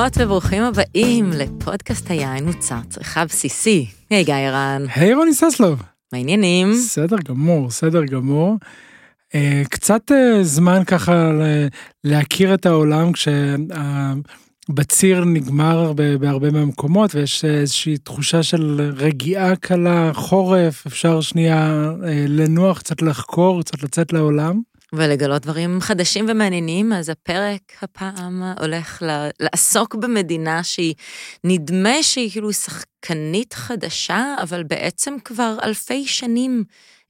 ברוכות וברוכים הבאים לפודקאסט היין מוצר צריכה בסיסי. היי גיא ערן. היי רוני ססלוב. מה העניינים? בסדר גמור, בסדר גמור. אה, קצת אה, זמן ככה להכיר את העולם כשהבציר נגמר בהרבה מהמקומות ויש איזושהי תחושה של רגיעה קלה, חורף, אפשר שנייה אה, לנוח, קצת לחקור, קצת לצאת לעולם. ולגלות דברים חדשים ומעניינים, אז הפרק הפעם הולך לעסוק במדינה שהיא, נדמה שהיא כאילו שחקנית חדשה, אבל בעצם כבר אלפי שנים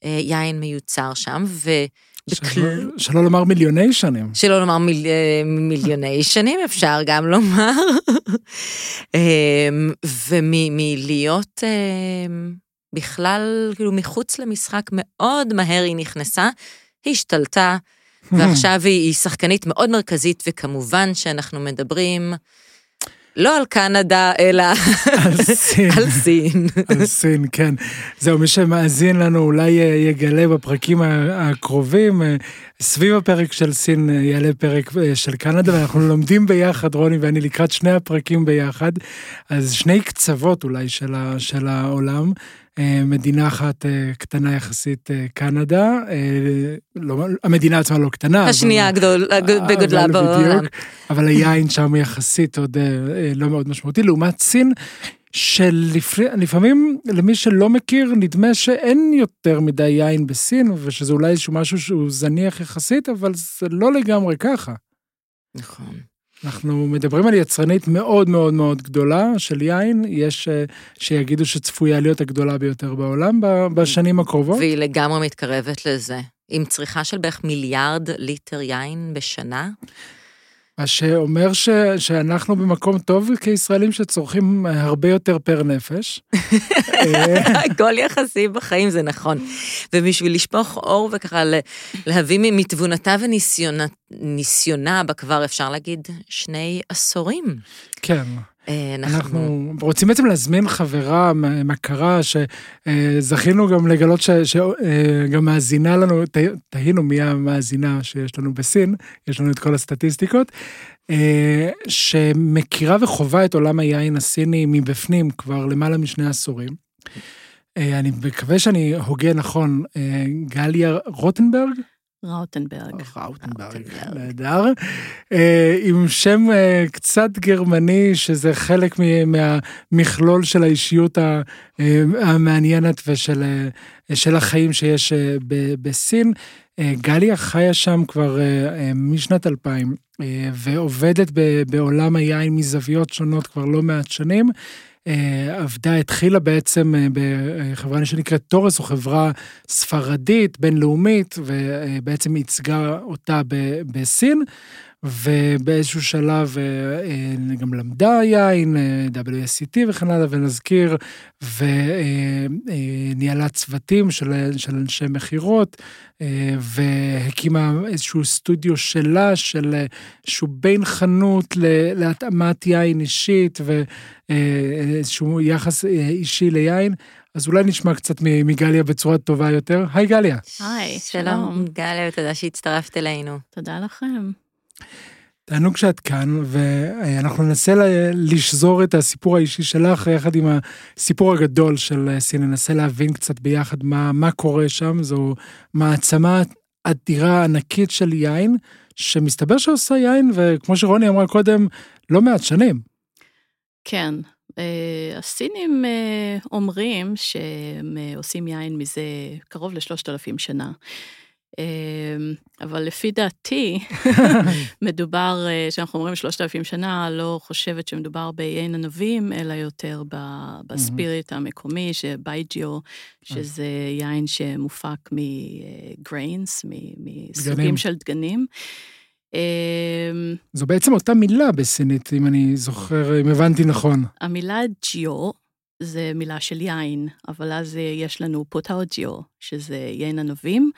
אה, יין מיוצר שם, ו... של... שלא לומר מיליוני שנים. שלא לומר מיל... אה, מיליוני שנים, אפשר גם לומר. אמ, ומלהיות אמ, בכלל, כאילו, מחוץ למשחק, מאוד מהר היא נכנסה. השתלטה, ועכשיו היא, היא שחקנית מאוד מרכזית, וכמובן שאנחנו מדברים לא על קנדה, אלא על סין. על סין. על סין, כן. זהו, מי שמאזין לנו אולי יגלה בפרקים הקרובים, סביב הפרק של סין יעלה פרק של קנדה, ואנחנו לומדים ביחד, רוני ואני, לקראת שני הפרקים ביחד, אז שני קצוות אולי של, של העולם. אה, מדינה אחת אה, קטנה יחסית, אה, קנדה, לא, המדינה עצמה לא קטנה. השנייה הגדול, בגודלה בעולם. אבל היין שם יחסית עוד לא מאוד משמעותי, לעומת סין. שלפעמים למי שלא מכיר נדמה שאין יותר מדי יין בסין ושזה אולי איזשהו משהו שהוא זניח יחסית אבל זה לא לגמרי ככה. נכון. אנחנו מדברים על יצרנית מאוד מאוד מאוד גדולה של יין, יש אה, שיגידו שצפויה להיות הגדולה ביותר בעולם בשנים הקרובות. והיא לגמרי מתקרבת לזה. עם צריכה של בערך מיליארד ליטר יין בשנה. מה שאומר ש, שאנחנו במקום טוב כישראלים שצורכים הרבה יותר פר נפש. הכל יחסי בחיים זה נכון. ובשביל לשפוך אור וככה להביא מתבונתה וניסיונה בכבר אפשר להגיד שני עשורים. כן. אה, אנחנו... אנחנו רוצים בעצם להזמין חברה, מכרה, שזכינו גם לגלות שגם אה, מאזינה לנו, תהינו מי המאזינה שיש לנו בסין, יש לנו את כל הסטטיסטיקות, אה, שמכירה וחווה את עולם היין הסיני מבפנים כבר למעלה משני עשורים. אני מקווה שאני הוגה נכון, גליה רוטנברג? ראוטנברג. ראוטנברג, נהדר. אה, עם שם אה, קצת גרמני, שזה חלק מהמכלול של האישיות אה, המעניינת ושל החיים שיש בסין. גליה חיה שם כבר משנת 2000 ועובדת בעולם היין מזוויות שונות כבר לא מעט שנים. אה, עבדה, התחילה בעצם אה, בחברה שנקראת תורס, או חברה ספרדית, בינלאומית, ובעצם ייצגה אותה בסין. ובאיזשהו שלב אה, גם למדה יין, WSCT וכן הלאה, ונזכיר, וניהלה צוותים של, של אנשי מכירות, והקימה איזשהו סטודיו שלה, של איזשהו בין חנות להתאמת יין אישית, ואיזשהו יחס אישי ליין. אז אולי נשמע קצת מגליה בצורה טובה יותר. היי גליה. היי, שלום גליה, ותודה שהצטרפת אלינו. תודה לכם. תענוג שאת כאן, ואנחנו ננסה לשזור את הסיפור האישי שלך יחד עם הסיפור הגדול של סין, ננסה להבין קצת ביחד מה, מה קורה שם, זו מעצמה אדירה ענקית של יין, שמסתבר שעושה יין, וכמו שרוני אמרה קודם, לא מעט שנים. כן, אה, הסינים אה, אומרים שהם אה, עושים יין מזה קרוב לשלושת אלפים שנה. אמ, אבל לפי דעתי, מדובר, כשאנחנו אומרים שלושת אלפים שנה, לא חושבת שמדובר ביין ענבים, אלא יותר בספיריט המקומי, שבייג'יו, שזה יין שמופק מגריינס, מסוגים של דגנים. אמ, זו בעצם אותה מילה בסינית, אם אני זוכר, אם הבנתי נכון. המילה ג'יו זה מילה של יין, אבל אז יש לנו 葡萄酒, שזה יין ענבים.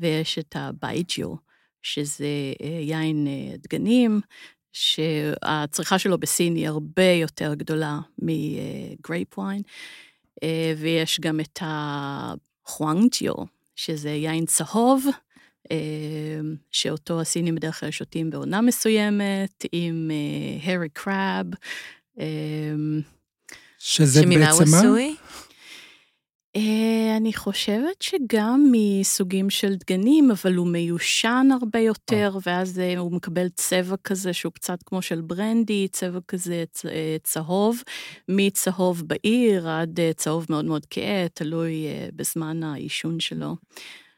ויש את הבייג'יו, שזה אה, יין אה, דגנים, שהצריכה שלו בסין היא הרבה יותר גדולה מ grape wine, אה, ויש גם את ה 黄酒, שזה יין צהוב, שאותו הסינים בדרך כלל שותים בעונה מסוימת, עם הרי קראב. שזה בעצם מה? שמינה הוא עשוי? Uh, אני חושבת שגם מסוגים של דגנים, אבל הוא מיושן הרבה יותר, oh. ואז uh, הוא מקבל צבע כזה שהוא קצת כמו של ברנדי, צבע כזה צהוב, מצהוב בעיר עד צהוב מאוד מאוד כהה, תלוי בזמן העישון שלו.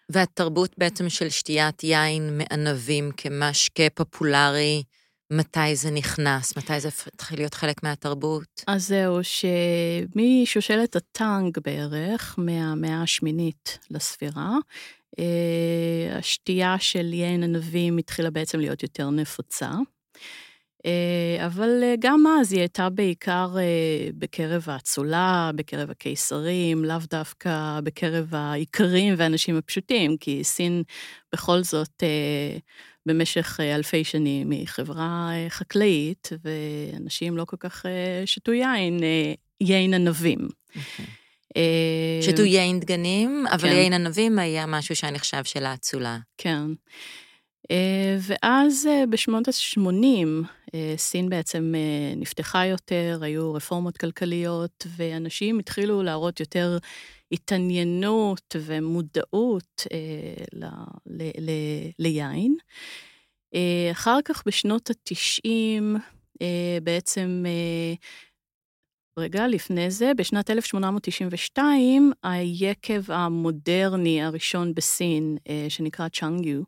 והתרבות בעצם של שתיית יין מענבים כמשקה פופולרי, מתי זה נכנס? מתי זה התחיל להיות חלק מהתרבות? אז זהו, שמשושלת הטאנג בערך, מהמאה השמינית לספירה, אה, השתייה של יין ענבים התחילה בעצם להיות יותר נפוצה. אה, אבל אה, גם אז היא הייתה בעיקר בקרב האצולה, בקרב הקיסרים, לאו דווקא בקרב האיכרים והאנשים הפשוטים, כי סין בכל זאת במשך אה, אלפי שנים מחברה אה, חקלאית, ואנשים לא כל כך אה, שתו יין, יין ענבים. Okay. אוקיי. שתו יין דגנים, אבל כן. יין ענבים היה משהו שהיה נחשב של האצולה. כן. ואז בשנות ה-80, סין בעצם נפתחה יותר, היו רפורמות כלכליות, ואנשים התחילו להראות יותר התעניינות ומודעות אה, ל, ל, ל, ליין. אה, אחר כך בשנות ה-90, אה, בעצם, אה, רגע, לפני זה, בשנת 1892, היקב המודרני הראשון בסין, אה, שנקרא צ'אנגיו,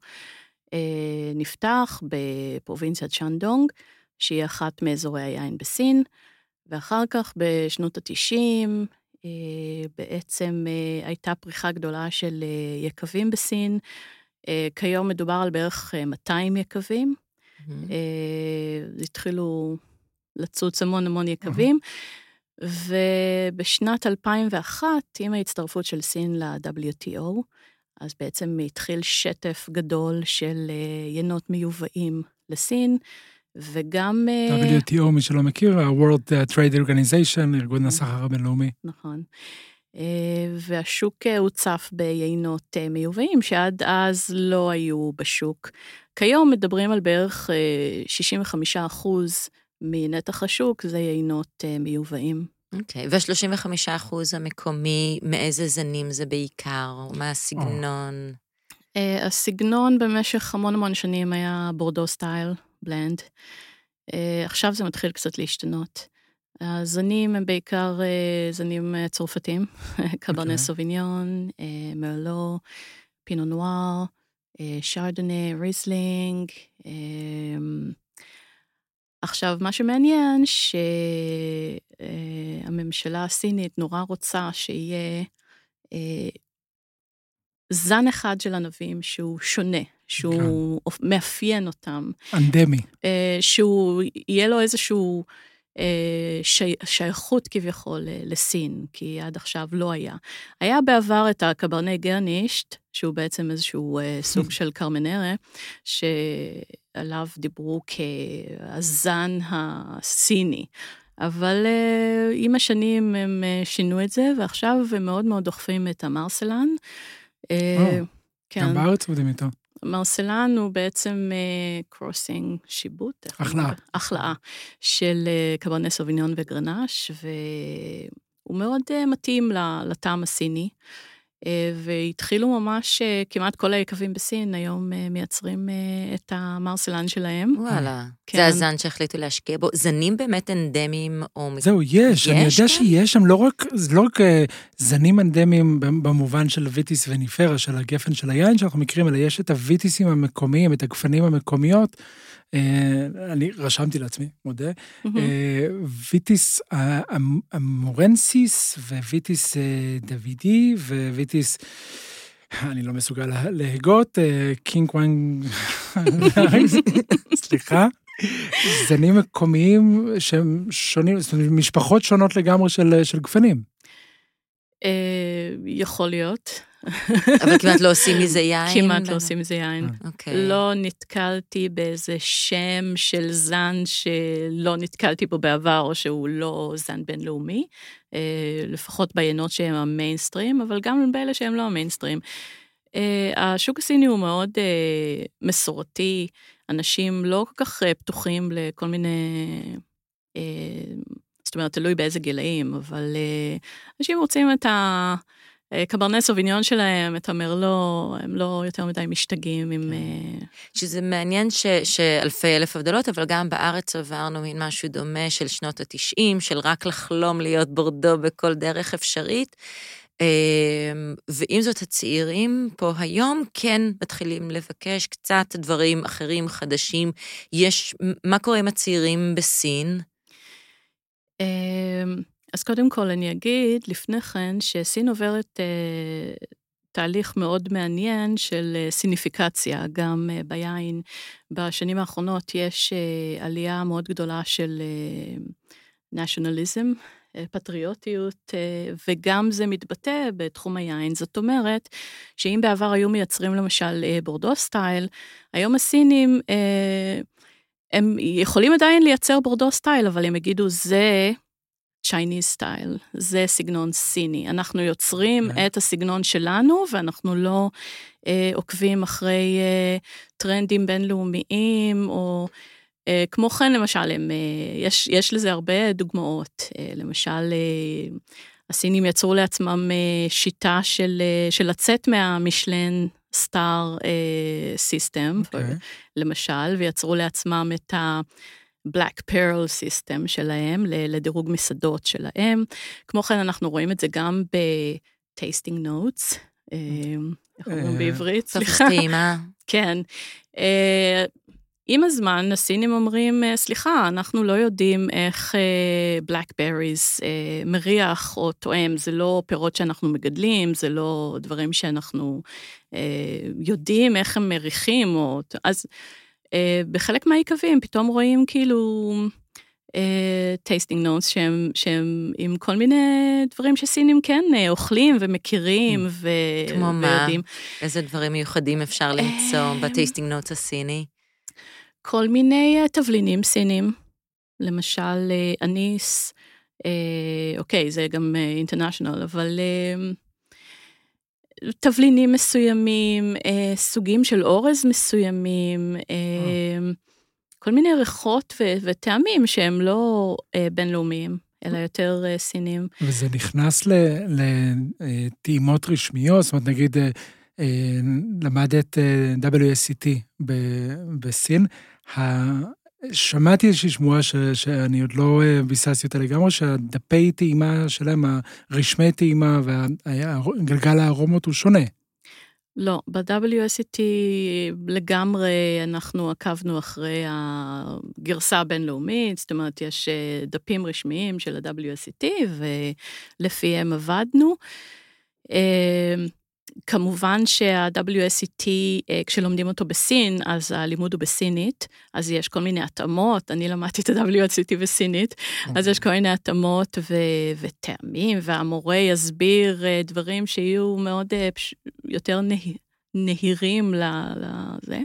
אה, נפתח בפרובינציית צ'אנדונג, שהיא אחת מאזורי היין בסין, ואחר כך בשנות ה-90, אה, בעצם אה, הייתה פריחה גדולה של אה, יקבים בסין. כיום מדובר על בערך 200 יקבים. Mm-hmm. התחילו לצוץ המון המון יקבים. Mm-hmm. ובשנת 2001, עם ההצטרפות של סין ל-WTO, אז בעצם התחיל שטף גדול של ינות מיובאים לסין, וגם... אה, WTO, מי שלא מכיר, ה-World Trade Organization, ארגון נכון. הסחר הבינלאומי. נכון. אה, והשוק אה, הוצף ביינות מיובאים, שעד אז לא היו בשוק. כיום מדברים על בערך 65 אחוז מנתח השוק, זה יינות מיובאים. אוקיי, okay. וה-35 אחוז המקומי, מאיזה זנים זה בעיקר? מה הסגנון? Oh. הסגנון במשך המון המון שנים היה Bordeaux style, Blend. Uh, עכשיו זה מתחיל קצת להשתנות. הזנים הם בעיקר uh, זנים uh, צרפתיים, קברנה okay. סוביניון, uh, מרלו, פינו נואר, שרדנה, ריסלינג. Uh, עכשיו, מה שמעניין, שהממשלה הסינית נורא רוצה שיהיה זן אחד של ענבים שהוא שונה, שהוא כן. מאפיין אותם. אנדמי. אה, שהוא, יהיה לו איזשהו אה, שי, שייכות כביכול לסין, כי עד עכשיו לא היה. היה בעבר את הקברני גרנישט, שהוא בעצם איזשהו אה, סוג של קרמנרה, שעליו דיברו כהזן הסיני. אבל uh, עם השנים הם uh, שינו את זה, ועכשיו הם מאוד מאוד דוחפים את המרסלן. Oh, uh, כן. גם בארץ עובדים איתו. מרסלן הוא בעצם קרוסינג, uh, שיבוט. החלאה. החלאה של uh, קברנס סוביניון וגרנש, והוא מאוד uh, מתאים לטעם הסיני. אה, והתחילו ממש, אה, כמעט כל היקבים בסין היום אה, מייצרים את המרסלן שלהם. וואלה, כן. זה הזן שהחליטו להשקיע בו. זנים באמת אנדמיים או... זהו, יש, יש אני יודע כן? שיש שם לא רק, לא רק זנים אנדמיים במובן של Vitis vinifera, של הגפן של היין שאנחנו מכירים, אלא יש את הוויטיסים המקומיים, את הגפנים המקומיות. אה, אני רשמתי לעצמי, מודה, אה, Vitis amurensis ו Vitis אה, davidii ו Vitis, אני לא מסוגל להגות, קינג וואנג, סליחה. זנים מקומיים שהם שונים, זאת אומרת, משפחות שונות לגמרי של, של גפנים. יכול להיות. אבל כמעט לא עושים מזה יין? כמעט לא עושים מזה יין. Okay. אוקיי. לא נתקלתי באיזה שם של זן שלא נתקלתי בו בעבר, או שהוא לא זן בינלאומי, אה, לפחות ביינות שהם המיינסטרים, אבל גם באלה שהם לא המיינסטרים. אה, השוק הסיני הוא מאוד אה, מסורתי, אנשים לא כל כך אה, פתוחים לכל מיני, אה, זאת אומרת, תלוי באיזה גילאים, אבל אה, אנשים רוצים את ה... אה, קברנט סוביניון שלהם, את המרלו, הם לא יותר מדי משתגעים עם... אה, שזה מעניין ש, שאלפי אלף הבדלות, אבל גם בארץ עברנו מין משהו דומה של שנות התשעים, של רק לחלום להיות בורדו בכל דרך אפשרית. אמ, ועם זאת, הצעירים פה היום כן מתחילים לבקש קצת דברים אחרים, חדשים. יש, מה קורה עם הצעירים בסין? אמ, אז קודם כל אני אגיד לפני כן שסין עוברת אה, תהליך מאוד מעניין של אה, סיניפיקציה, גם אה, ביין. בשנים האחרונות יש עלייה מאוד גדולה של נשיונליזם, פטריוטיות, וגם זה מתבטא בתחום היין. זאת אומרת, שאם בעבר היו מייצרים למשל בורדו סטייל, היום הסינים, הם יכולים עדיין לייצר בורדו סטייל, אבל הם יגידו, זה Chinese סטייל, זה סגנון סיני. אנחנו יוצרים okay. כן. את הסגנון שלנו, ואנחנו לא אה, עוקבים אחרי אה, טרנדים בינלאומיים, או אה, כמו כן, למשל, הם, אה, יש, יש לזה הרבה דוגמאות. אה, למשל, הסינים יצרו לעצמם שיטה של, של לצאת מהמשלן סטאר סיסטם, okay. למשל, ויצרו לעצמם את ה... Black Pearl System שלהם, לדירוג מסעדות שלהם. כמו כן, אנחנו רואים את זה גם ב-tasting notes, איך אומרים בעברית? סליחה. כן. עם הזמן הסינים אומרים, אה, סליחה, אנחנו לא יודעים איך בלקבריז אה, אה, מריח או תואם, זה לא פירות שאנחנו מגדלים, זה לא דברים שאנחנו יודעים איך הם מריחים, או... אז בחלק מהיקבים פתאום רואים כאילו... tasting uh, notes שהם, שהם עם כל מיני דברים שסינים כן אוכלים ומכירים mm. ו... כמו מה? איזה דברים מיוחדים אפשר למצוא ב tasting notes הסיני? כל מיני אה, תבלינים סינים, למשל אה, אניס, אה, אוקיי, זה גם international, אבל תבלינים מסוימים, סוגים של אורז מסוימים, כל מיני ריחות וטעמים שהם לא בינלאומיים. אלא יותר סינים. וזה נכנס לטעימות רשמיות? זאת אומרת, נגיד, למדת WSCT בסין, שמעתי איזושהי שמועה ש, שאני עוד לא אה, ביססתי אותה לגמרי, שהדפי טעימה שלהם, הרשמי טעימה והגלגל הארומות הוא שונה. לא, ב-WSET לגמרי אנחנו עקבנו אחרי הגרסה הבינלאומית, זאת אומרת, יש אה, דפים רשמיים של ה-WSET ולפיהם עבדנו. כמובן שה-WSET, אה, כשלומדים אותו בסין, אז הלימוד הוא בסינית, אז יש כל מיני התאמות, אני למדתי את ה-WSET בסינית, אז יש כל מיני התאמות ו- וטעמים, והמורה יסביר אה, דברים שיהיו מאוד אה, יותר נה- נהירים לזה.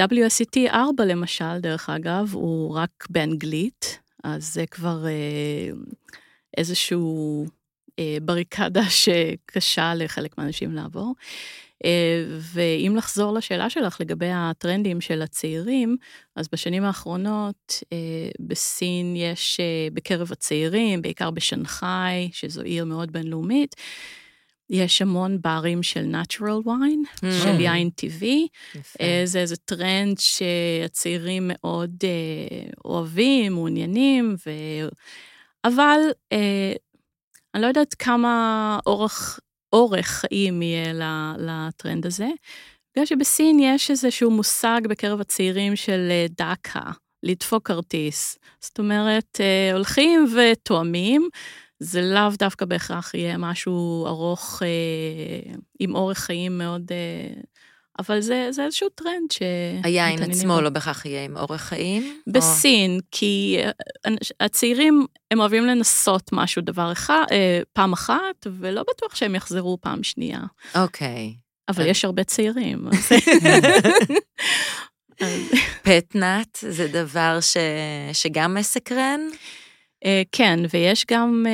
WSET 4 למשל, דרך אגב, הוא רק באנגלית, אז זה כבר איזשהו... אה, בריקדה שקשה לחלק מהאנשים לעבור. אה, ואם לחזור לשאלה שלך לגבי הטרנדים של הצעירים, אז בשנים האחרונות אה, בסין יש בקרב הצעירים, בעיקר בשנגחאי, שזו עיר מאוד בינלאומית, יש המון ברים של natural wine, mm. של יין טבעי. זה איזה טרנד שהצעירים מאוד אוהבים, מעוניינים, ו... אבל אני לא יודעת כמה אורך, אורך חיים יהיה לטרנד הזה. בגלל שבסין יש איזשהו מושג בקרב הצעירים של אה, 打卡, לדפוק כרטיס. זאת אומרת, אה, הולכים ותואמים, זה לאו דווקא בהכרח יהיה משהו ארוך, אה, עם אורך חיים מאוד אבל זה, זה איזשהו טרנד ש... היין עצמו לא בהכרח יהיה עם אורך חיים? בסין, או... כי אה, הצעירים, הם אוהבים לנסות משהו דבר אחד, אה, פעם אחת, ולא בטוח שהם יחזרו פעם שנייה. אוקיי. אבל יש הרבה צעירים. פטנאט זה דבר ש... שגם מסקרן? אה, כן, ויש גם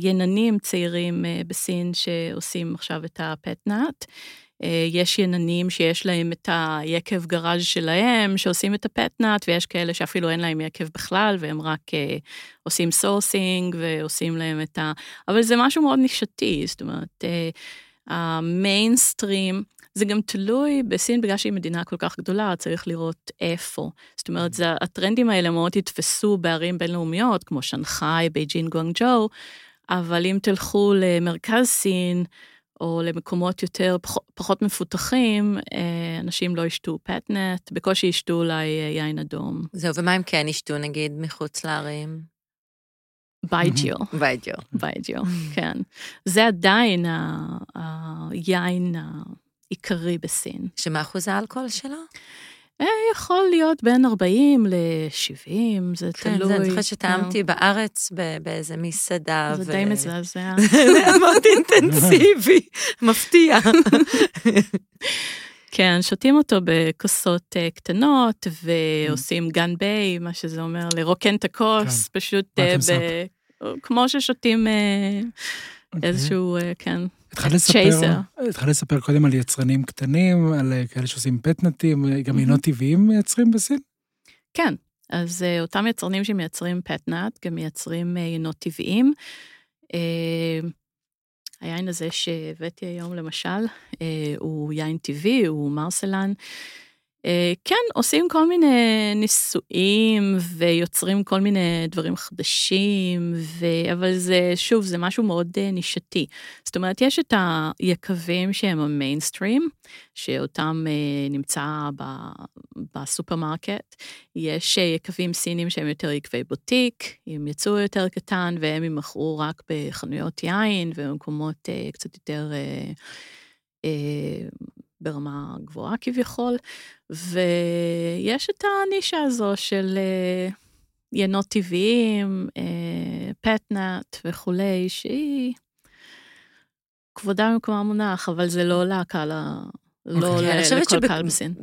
יננים צעירים בסין שעושים עכשיו את הפטנאט. יש יננים שיש להם את היקב גראז' שלהם, שעושים את הפטנאט, ויש כאלה שאפילו אין להם יקב בכלל, והם רק עושים sourcing ועושים להם את ה... אבל זה משהו מאוד נישתי, זאת אומרת, המיינסטרים, זה גם תלוי בסין, בגלל שהיא מדינה כל כך גדולה, צריך לראות איפה. זאת אומרת, זה, הטרנדים האלה מאוד יתפסו בערים בינלאומיות, כמו שנגחאי, בייג'ין, גואנג'ו, אבל אם תלכו למרכז סין, או למקומות יותר פחות, פחות מפותחים, אה, אנשים לא ישתו pét-nat, בקושי ישתו אולי יין אדום. זהו, ומה הם כן ישתו נגיד מחוץ לערים? בייג'יו. בייג'יו. בייג'יו, כן. זה עדיין היין העיקרי בסין. שמה אחוז האלכוהול שלו? אה, יכול להיות בין 40 ל-70, זה כן, תלוי. זה אני זוכרת שטעמתי בארץ באיזה מסעדה. זה די מזעזע. זה מאוד אינטנסיבי, מפתיע. כן, שותים אותו בכוסות קטנות, ועושים גן ביי, מה שזה אומר, לרוקן את הכוס, פשוט כמו ששותים איזשהו, כן. התחלת לספר, התחלת לספר קודם על יצרנים קטנים, על כאלה שעושים פטנטים, גם יינות טבעיים מייצרים בסין? כן, אז אותם יצרנים שמייצרים פטנט, גם מייצרים יינות טבעיים. היין הזה שהבאתי היום למשל, הוא יין טבעי, הוא מרסלן. כן, עושים כל מיני ניסויים ויוצרים כל מיני דברים חדשים, ו... אבל זה, שוב, זה משהו מאוד נישתי. זאת אומרת, יש את היקבים שהם המיינסטרים, שאותם נמצא ב... בסופרמרקט. יש יקבים סינים שהם יותר יקבי בוטיק, עם יצוא יותר קטן, והם יימכרו רק בחנויות יין ובמקומות קצת יותר... ברמה גבוהה כביכול, ויש את הנישה הזו של יינות טבעיים, פטנאט וכולי, שהיא כבודה במקומה מונח, אבל זה לא לקהל ה... לא okay. לכל קהל בסין.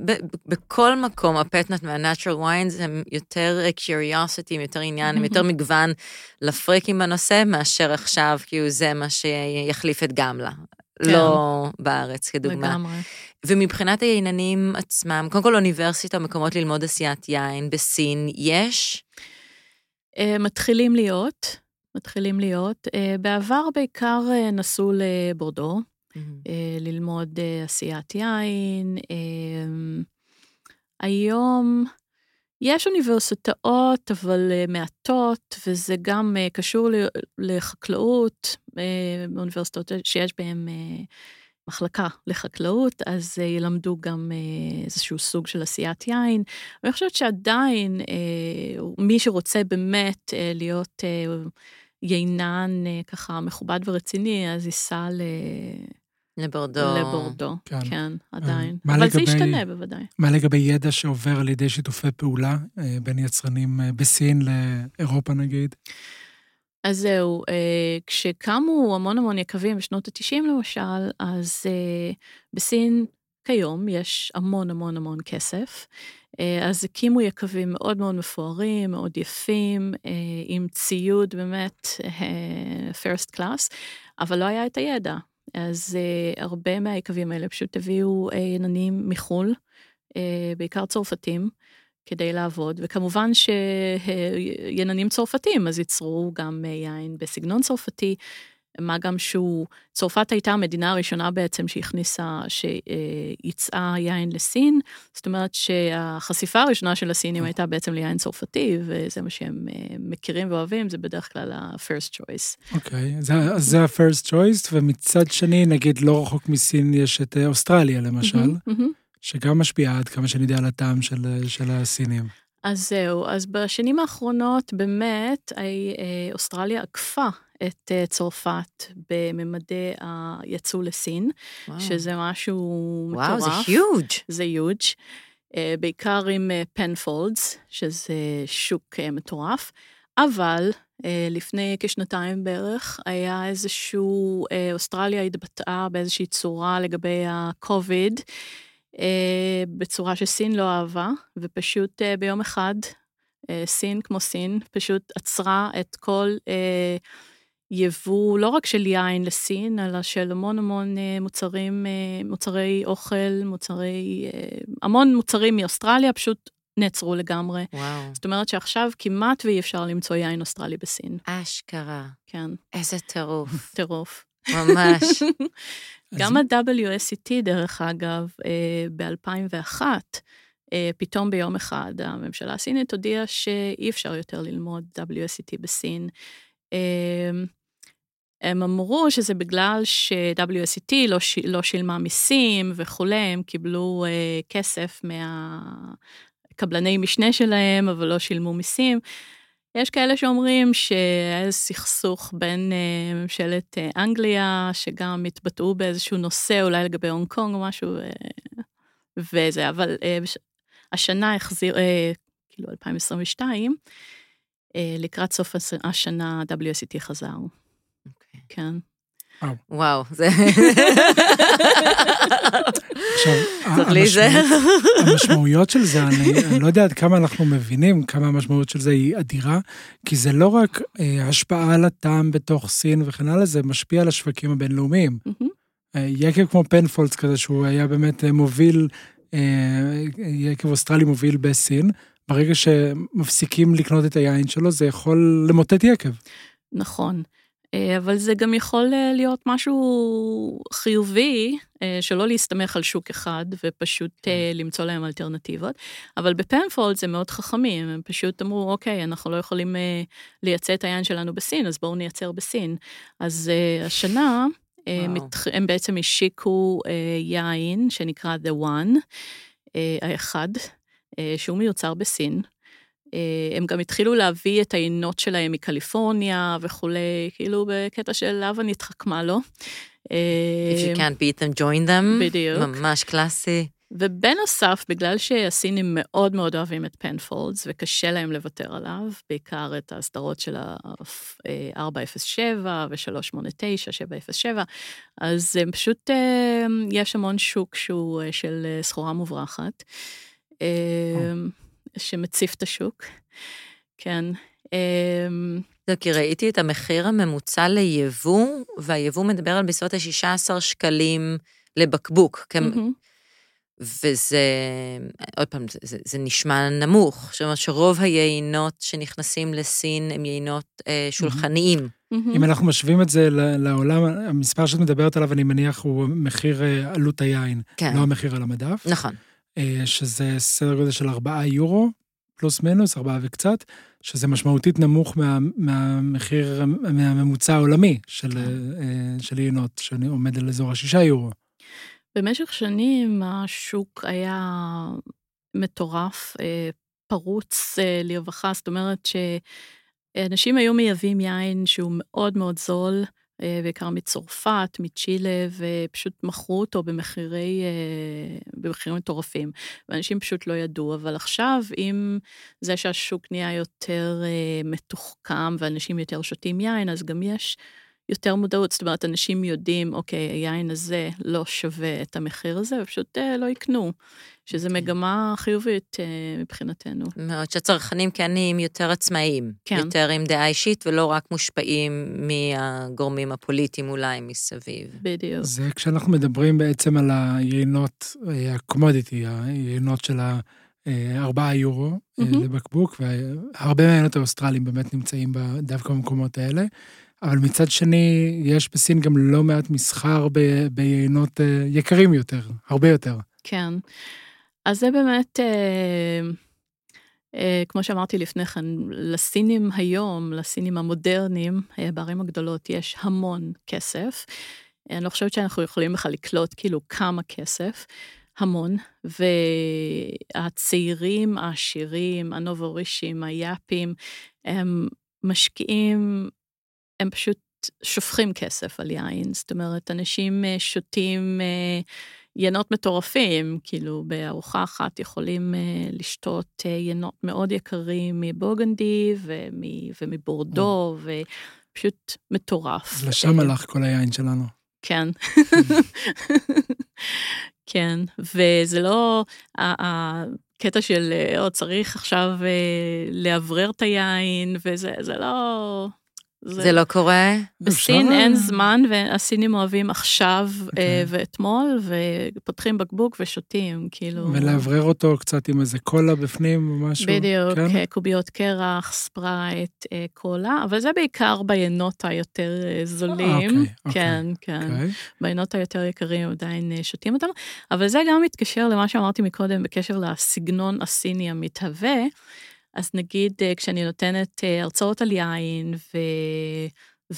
בכל מקום הפטנט והנאצ'רל וויינס הם יותר קיוריוסיטי, הם יותר עניין, הם יותר מגוון לפריקים בנושא, מאשר עכשיו, כאילו זה מה שיחליף את גמלה. כן. לא בארץ, כדוגמה. לגמרי. ומבחינת הייננים עצמם, קודם כל אוניברסיטה, מקומות ללמוד עשיית יין בסין, יש? מתחילים להיות, מתחילים להיות. בעבר בעיקר נסעו לבורדו, mm-hmm. ללמוד עשיית יין. היום יש אוניברסיטאות, אבל מעטות, וזה גם קשור לחקלאות, באוניברסיטאות שיש בהן מחלקה לחקלאות, אז ילמדו גם איזשהו סוג של עשיית יין. ואני חושבת שעדיין, מי שרוצה באמת להיות יינן ככה מכובד ורציני, אז ייסע ל... לבורדו. לבורדו, כן, כן עדיין. אבל לגבי, זה ישתנה בוודאי. מה לגבי ידע שעובר על ידי שיתופי פעולה בין יצרנים בסין לאירופה נגיד? אז זהו, כשקמו המון המון יקבים בשנות ה-90 למשל, אז בסין כיום יש המון המון המון כסף. אז הקימו יקבים מאוד מאוד מפוארים, מאוד יפים, עם ציוד באמת first class, אבל לא היה את הידע. אז הרבה מהיקבים האלה פשוט הביאו עננים מחו"ל, בעיקר צרפתים, כדי לעבוד, וכמובן שעננים צרפתים, אז ייצרו גם יין בסגנון צרפתי, מה גם שהוא, צרפת הייתה המדינה הראשונה בעצם שהכניסה, שייצאה יין לסין, זאת אומרת שהחשיפה הראשונה של הסינים הייתה בעצם ליין צרפתי, וזה מה שהם מכירים ואוהבים, זה בדרך כלל ה-first choice. אוקיי, okay, זה ה-first choice, ומצד שני, נגיד לא רחוק מסין יש את אוסטרליה למשל, mm-hmm, mm-hmm. שגם משפיעה עד כמה שאני יודע על הטעם של, של הסינים. אז זהו, אז בשנים האחרונות באמת אוסטרליה עקפה את צרפת בממדי היצוא לסין, וואו. שזה משהו וואו, מטורף. וואו, זה huge. זה huge. בעיקר עם פנפולדס, שזה שוק מטורף, אבל לפני כשנתיים בערך היה איזשהו, אוסטרליה התבטאה באיזושהי צורה לגבי ה-COVID, בצורה שסין לא אהבה, ופשוט ביום אחד, סין כמו סין, פשוט עצרה את כל יבוא לא רק של יין לסין, אלא של המון המון אה, מוצרים, אה, מוצרי אוכל, מוצרי, אה, המון מוצרים מאוסטרליה פשוט נעצרו לגמרי. וואו. זאת אומרת שעכשיו כמעט ואי אפשר למצוא יין אוסטרלי בסין. אשכרה. כן, איזה טירוף. טירוף. ממש. גם ה-WSET, דרך אגב, ב-2001, פתאום ביום אחד הממשלה הסינית הודיעה שאי אפשר יותר ללמוד WSET בסין. הם אמרו שזה בגלל ש-WSET לא, ש... לא שילמה מיסים וכולי, הם קיבלו כסף מהקבלני משנה שלהם, אבל לא שילמו מיסים. יש כאלה שאומרים שהיה סכסוך בין uh, ממשלת uh, אנגליה, שגם התבטאו באיזשהו נושא, אולי לגבי הונג קונג או משהו, וזה, אבל uh, השנה החזיר, כאילו 2022, uh, לקראת סוף השנה WSET חזר. אוקיי. כן. וואו, זה... עכשיו, המשמעויות של זה, אני, לא יודע עד כמה אנחנו מבינים כמה המשמעות של זה היא אדירה, כי זה לא רק אה, השפעה על הטעם בתוך סין וכן הלאה, זה משפיע על השווקים הבינלאומיים. אה, יקב כמו Penfolds כזה, שהוא היה באמת אה, מוביל, יקב אוסטרלי מוביל בסין, ברגע שמפסיקים לקנות את היין שלו, זה יכול למוטט יקב. נכון. אה, אבל זה גם יכול אה, להיות משהו חיובי, אה, שלא להסתמך על שוק אחד ופשוט אה, למצוא להם אלטרנטיבות. אבל ב Penfolds מאוד חכמים, הם פשוט אמרו, אוקיי, אנחנו לא יכולים לייצא את היין שלנו בסין, אז בואו נייצר בסין. אז השנה. מתח... הם בעצם השיקו יין שנקרא The One, האחד, שהוא מיוצר בסין. אה, הם גם התחילו להביא את העינות שלהם מקליפורניה וכולי, כאילו בקטע של הבה נתחכמה לו. אה, If you can't beat them, join them. בדיוק. ממש קלאסי. ובנוסף, בגלל שהסינים מאוד מאוד אוהבים את פנפולדס וקשה להם לוותר עליו, בעיקר את ההסדרות של ה-407 ו-389, 707, אז הם פשוט, אה, יש המון שוק שהוא של סחורה מוברחת, אה, שמציף את השוק. כן. אה, לא, כי ראיתי את המחיר הממוצע ליבוא, והיבוא מדבר על בסביבות ה-16 שקלים לבקבוק. מהמם. וזה, עוד פעם, זה, זה, זה נשמע נמוך. זאת אומרת שרוב היינות שנכנסים לסין הם יינות אה, שולחניים. אם אנחנו משווים את זה לעולם, המספר שאת מדברת עליו, אני מניח, הוא מחיר אה, עלות היין, כן, לא המחיר על המדף, נכון. אה, שזה סדר גודל של 4 יורו, פלוס מינוס, 4 וקצת, שזה משמעותית נמוך מה, מהמחיר, מהממוצע העולמי של, כן. אה, של יינות, שעומד על אזור ה-6 יורו. במשך שנים השוק היה מטורף, אה, פרוץ לרווחה, זאת אומרת שאנשים היו מייבאים יין שהוא מאוד מאוד זול, בעיקר מצרפת, מצ'ילה, ופשוט מכרו אותו במחירי, אה, במחירים מטורפים. ואנשים פשוט לא ידעו, אבל עכשיו, עם זה שהשוק נהיה יותר אה, מתוחכם ואנשים יותר שותים יין, אז גם יש יותר מודעות, זאת אומרת, אנשים יודעים, אוקיי, היין הזה לא שווה את המחיר הזה, ופשוט אה, לא יקנו, שזה אוקיי. מגמה חיובית אה, מבחינתנו. מאוד שהצרכנים כן נהיים יותר עצמאיים. כן. יותר עם דעה אישית, ולא רק מושפעים מהגורמים הפוליטיים אולי מסביב. בדיוק. זה כשאנחנו מדברים בעצם על היינות, אה, ה commodity, היינות של ה-4 יורו אה, מהמם. לבקבוק, והרבה מהיינות האוסטרליים באמת נמצאים דווקא במקומות האלה. אבל מצד שני, יש בסין גם לא מעט מסחר ב- ביינות אה, יקרים יותר, הרבה יותר. כן. אז זה באמת, אה, אה, כמו שאמרתי לפני כן, לסינים היום, לסינים המודרניים, אה, בערים הגדולות, יש המון כסף. אני לא חושבת שאנחנו יכולים בכלל לקלוט כאילו כמה כסף, המון, והצעירים, העשירים, הנובורישים, היאפים, הם משקיעים, הם פשוט שופכים כסף על יין, זאת אומרת, אנשים אה, שותים אה, ינות מטורפים, כאילו בארוחה אחת יכולים אה, לשתות ינות מאוד יקרים מבוגנדי ומ- ומבורדו, ופשוט מטורף. אז לשם הלך כל היין שלנו. כן. כן, וזה לא הקטע של עוד צריך עכשיו אה, לאוורר את היין, וזה זה לא, זה לא קורה? בסין אין זמן, והסינים אוהבים עכשיו אה, אוקיי. ואתמול, ופותחים בקבוק ושותים, כאילו... ולאוורר אותו קצת עם איזה קולה בפנים או משהו. בדיוק, כן? אה, קוביות קרח, ספרייט, אה, קולה, אבל זה בעיקר ביינות היותר זולים. אוקיי, אוקיי, כן, כן. אוקיי. ביינות היותר יקרים עדיין שותים אותם, אבל זה גם מתקשר למה שאמרתי מקודם בקשר לסגנון הסיני המתהווה. אז נגיד אה, כשאני נותנת אה, הרצאות על יין ו...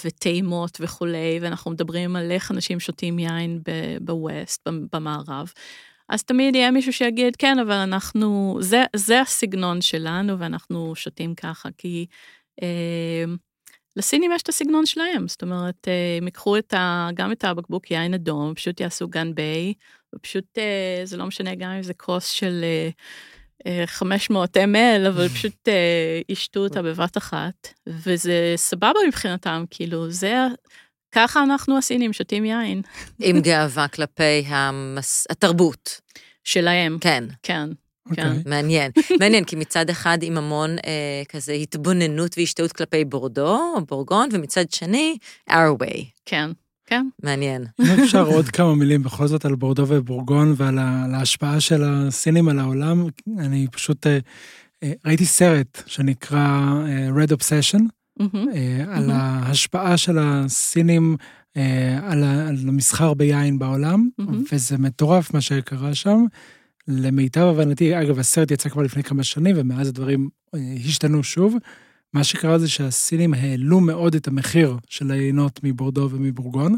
וטעימות וכולי, ואנחנו מדברים על איך אנשים שותים יין בווסט, במ- במערב, אז תמיד יהיה מישהו שיגיד, כן, אבל אנחנו, זה, זה הסגנון שלנו, ואנחנו שותים ככה, כי אה, לסינים יש את הסגנון שלהם, זאת אומרת, אה, הם ייקחו גם את הבקבוק יין אדום, פשוט יעשו גן ביי, ופשוט, אה, זה לא משנה גם אם זה כוס של אה, 500 ml, אבל פשוט אה, ישתו אותה בבת אחת, וזה סבבה מבחינתם, כאילו, זה, ככה אנחנו הסינים שותים יין עם גאווה כלפי המס... התרבות. שלהם, כן, כן, כן. אוקיי. מעניין. מעניין, כי מצד אחד עם המון אה, כזה התבוננות והשתאות כלפי בורדו או בורגון, ומצד שני, our way. כן, כן. מעניין. אם אפשר עוד כמה מילים בכל זאת על בורדו ובורגון ועל ההשפעה של הסינים על העולם. אני פשוט אה, אה, ראיתי סרט שנקרא אה, Red Obsession, על. ההשפעה של הסינים על המסחר ביין בעולם. וזה מטורף מה שקרה שם. למיטב הבנתי, אגב, הסרט יצא כבר לפני כמה שנים, ומאז הדברים השתנו שוב. מה שקרה זה שהסינים העלו מאוד את המחיר של היינות מבורדו ומבורגון,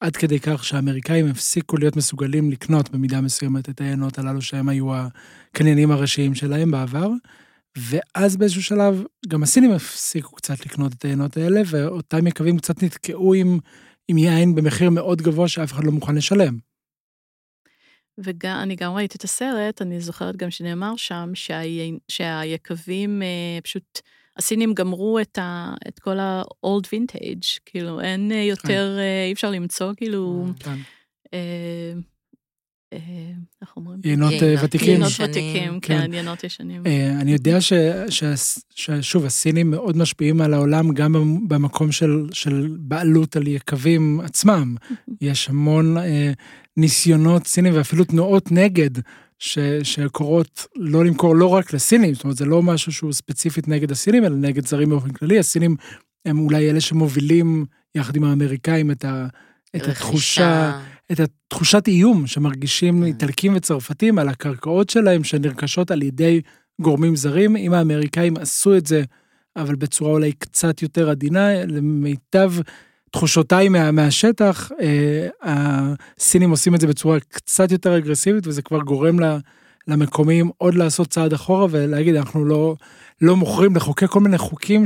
עד כדי כך שהאמריקאים הפסיקו להיות מסוגלים לקנות במידה מסוימת את היינות הללו שהם היו הקניינים הראשיים שלהם בעבר. ואז באיזשהו שלב גם הסינים הפסיקו קצת לקנות את היינות האלה, ואותם יקבים קצת נתקעו עם, עם יין במחיר מאוד גבוה שאף אחד לא מוכן לשלם. ואני גם ראיתי את הסרט, אני זוכרת גם שנאמר שם שהי... שהיקבים אה, פשוט, הסינים גמרו את, ה... את כל ה-old vintage, כאילו אין אה, יותר, אה, אי אפשר למצוא כאילו, כן. אה, אה, איך אומרים? יינות אה, ותיקים. יינות ותיקים, כן. כן, יינות ישנים. אה, אני יודע ש, ש, ששוב, הסינים מאוד משפיעים על העולם גם במקום של, של בעלות על יקבים עצמם. יש המון אה, ניסיונות סינים ואפילו תנועות נגד ש, שקורות לא למכור לא רק לסינים, זאת אומרת, זה לא משהו שהוא ספציפית נגד הסינים, אלא נגד זרים באופן כללי. הסינים הם אולי אלה שמובילים יחד עם האמריקאים את, ה, את התחושה, רכישה. את התחושת איום שמרגישים כן. איטלקים וצרפתים על הקרקעות שלהם שנרכשות על ידי גורמים זרים. אם האמריקאים עשו את זה, אבל בצורה אולי קצת יותר עדינה, למיטב תחושותיי מה, מהשטח, אה, הסינים עושים את זה בצורה קצת יותר אגרסיבית, וזה כבר גורם ל, למקומיים עוד לעשות צעד אחורה ולהגיד, אנחנו לא, לא מוכרים, לחוקק כל מיני חוקים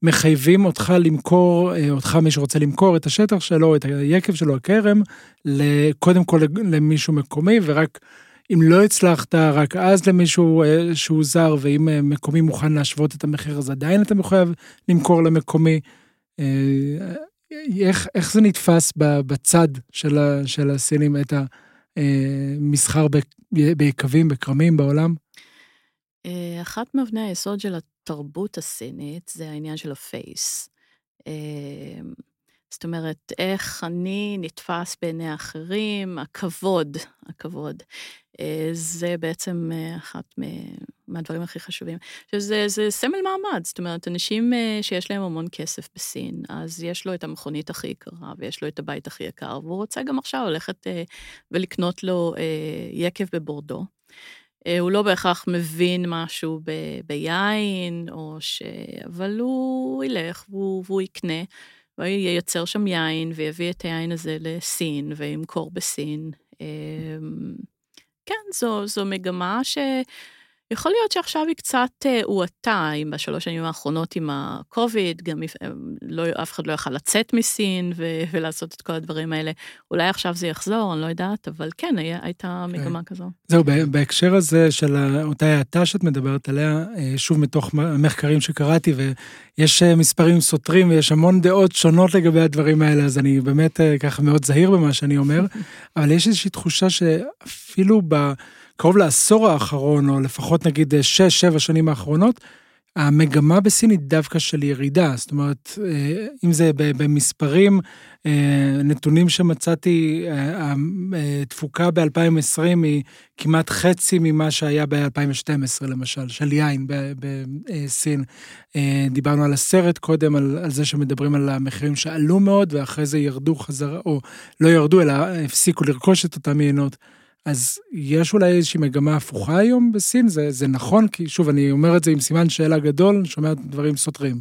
שמחייבים אותך למכור, אה, אותך מי שרוצה למכור את השטח שלו, את היקב שלו, הכרם, קודם כל למישהו מקומי, ורק אם לא הצלחת, רק אז למישהו אה, שהוא זר, ואם אה, מקומי מוכן להשוות את המחיר, אז עדיין אתה מחויב למכור למקומי. איך, איך זה נתפס בצד של, ה, של הסינים, את המסחר ביקבים, בכרמים בעולם? אה, אחת מאבני היסוד של התרבות הסינית זה העניין של הפייס. אה, זאת אומרת, איך אני נתפס בעיני האחרים, הכבוד, הכבוד. אה, זה בעצם אה, אחת מהדברים הכי חשובים. שזה זה סמל מעמד, זאת אומרת, אנשים שיש להם המון כסף בסין, אז יש לו את המכונית הכי יקרה, ויש לו את הבית הכי יקר, והוא רוצה גם עכשיו ללכת ולקנות לו יקב בבורדו. אה, הוא לא בהכרח מבין משהו ב- ביין, או ש... אבל הוא ילך והוא, והוא יקנה, והוא ייצר שם יין, ויביא את היין הזה לסין, וימכור בסין. אה, כן, זו, זו מגמה שיכול להיות שעכשיו היא קצת אה, הואטה, אם בשלוש שנים האחרונות עם הקוביד, גם אה, לא, אף אחד לא יכל לצאת מסין ו- ולעשות את כל הדברים האלה. אולי עכשיו זה יחזור, אני לא יודעת, אבל כן, היה, הייתה מגמה כזו. זהו, ב- בהקשר הזה של אותה האטה שאת מדברת עליה, אה, שוב מתוך מ- מחקרים שקראתי, ויש מספרים סותרים ויש המון דעות שונות לגבי הדברים האלה, אז אני באמת ככה מאוד זהיר במה שאני אומר, אבל יש איזושהי תחושה שאפילו בקרוב לעשור האחרון, או לפחות נגיד 6-7 שנים האחרונות, המגמה בסין היא דווקא של ירידה, זאת אומרת, אה, אם זה במספרים, אה, נתונים שמצאתי, אה, התפוקה ב-2020 היא כמעט חצי ממה שהיה ב-2012 למשל, של יין בסין. דיברנו על הסרט קודם, על, על זה שמדברים על המחירים שעלו מאוד ואחרי זה ירדו חזרה, או לא ירדו אלא הפסיקו לרכוש את אותם יינות. אז יש אולי איזושהי מגמה הפוכה היום בסין? זה, זה נכון? כי שוב, אני אומר את זה עם סימן שאלה גדול, אני שומע דברים סותרים.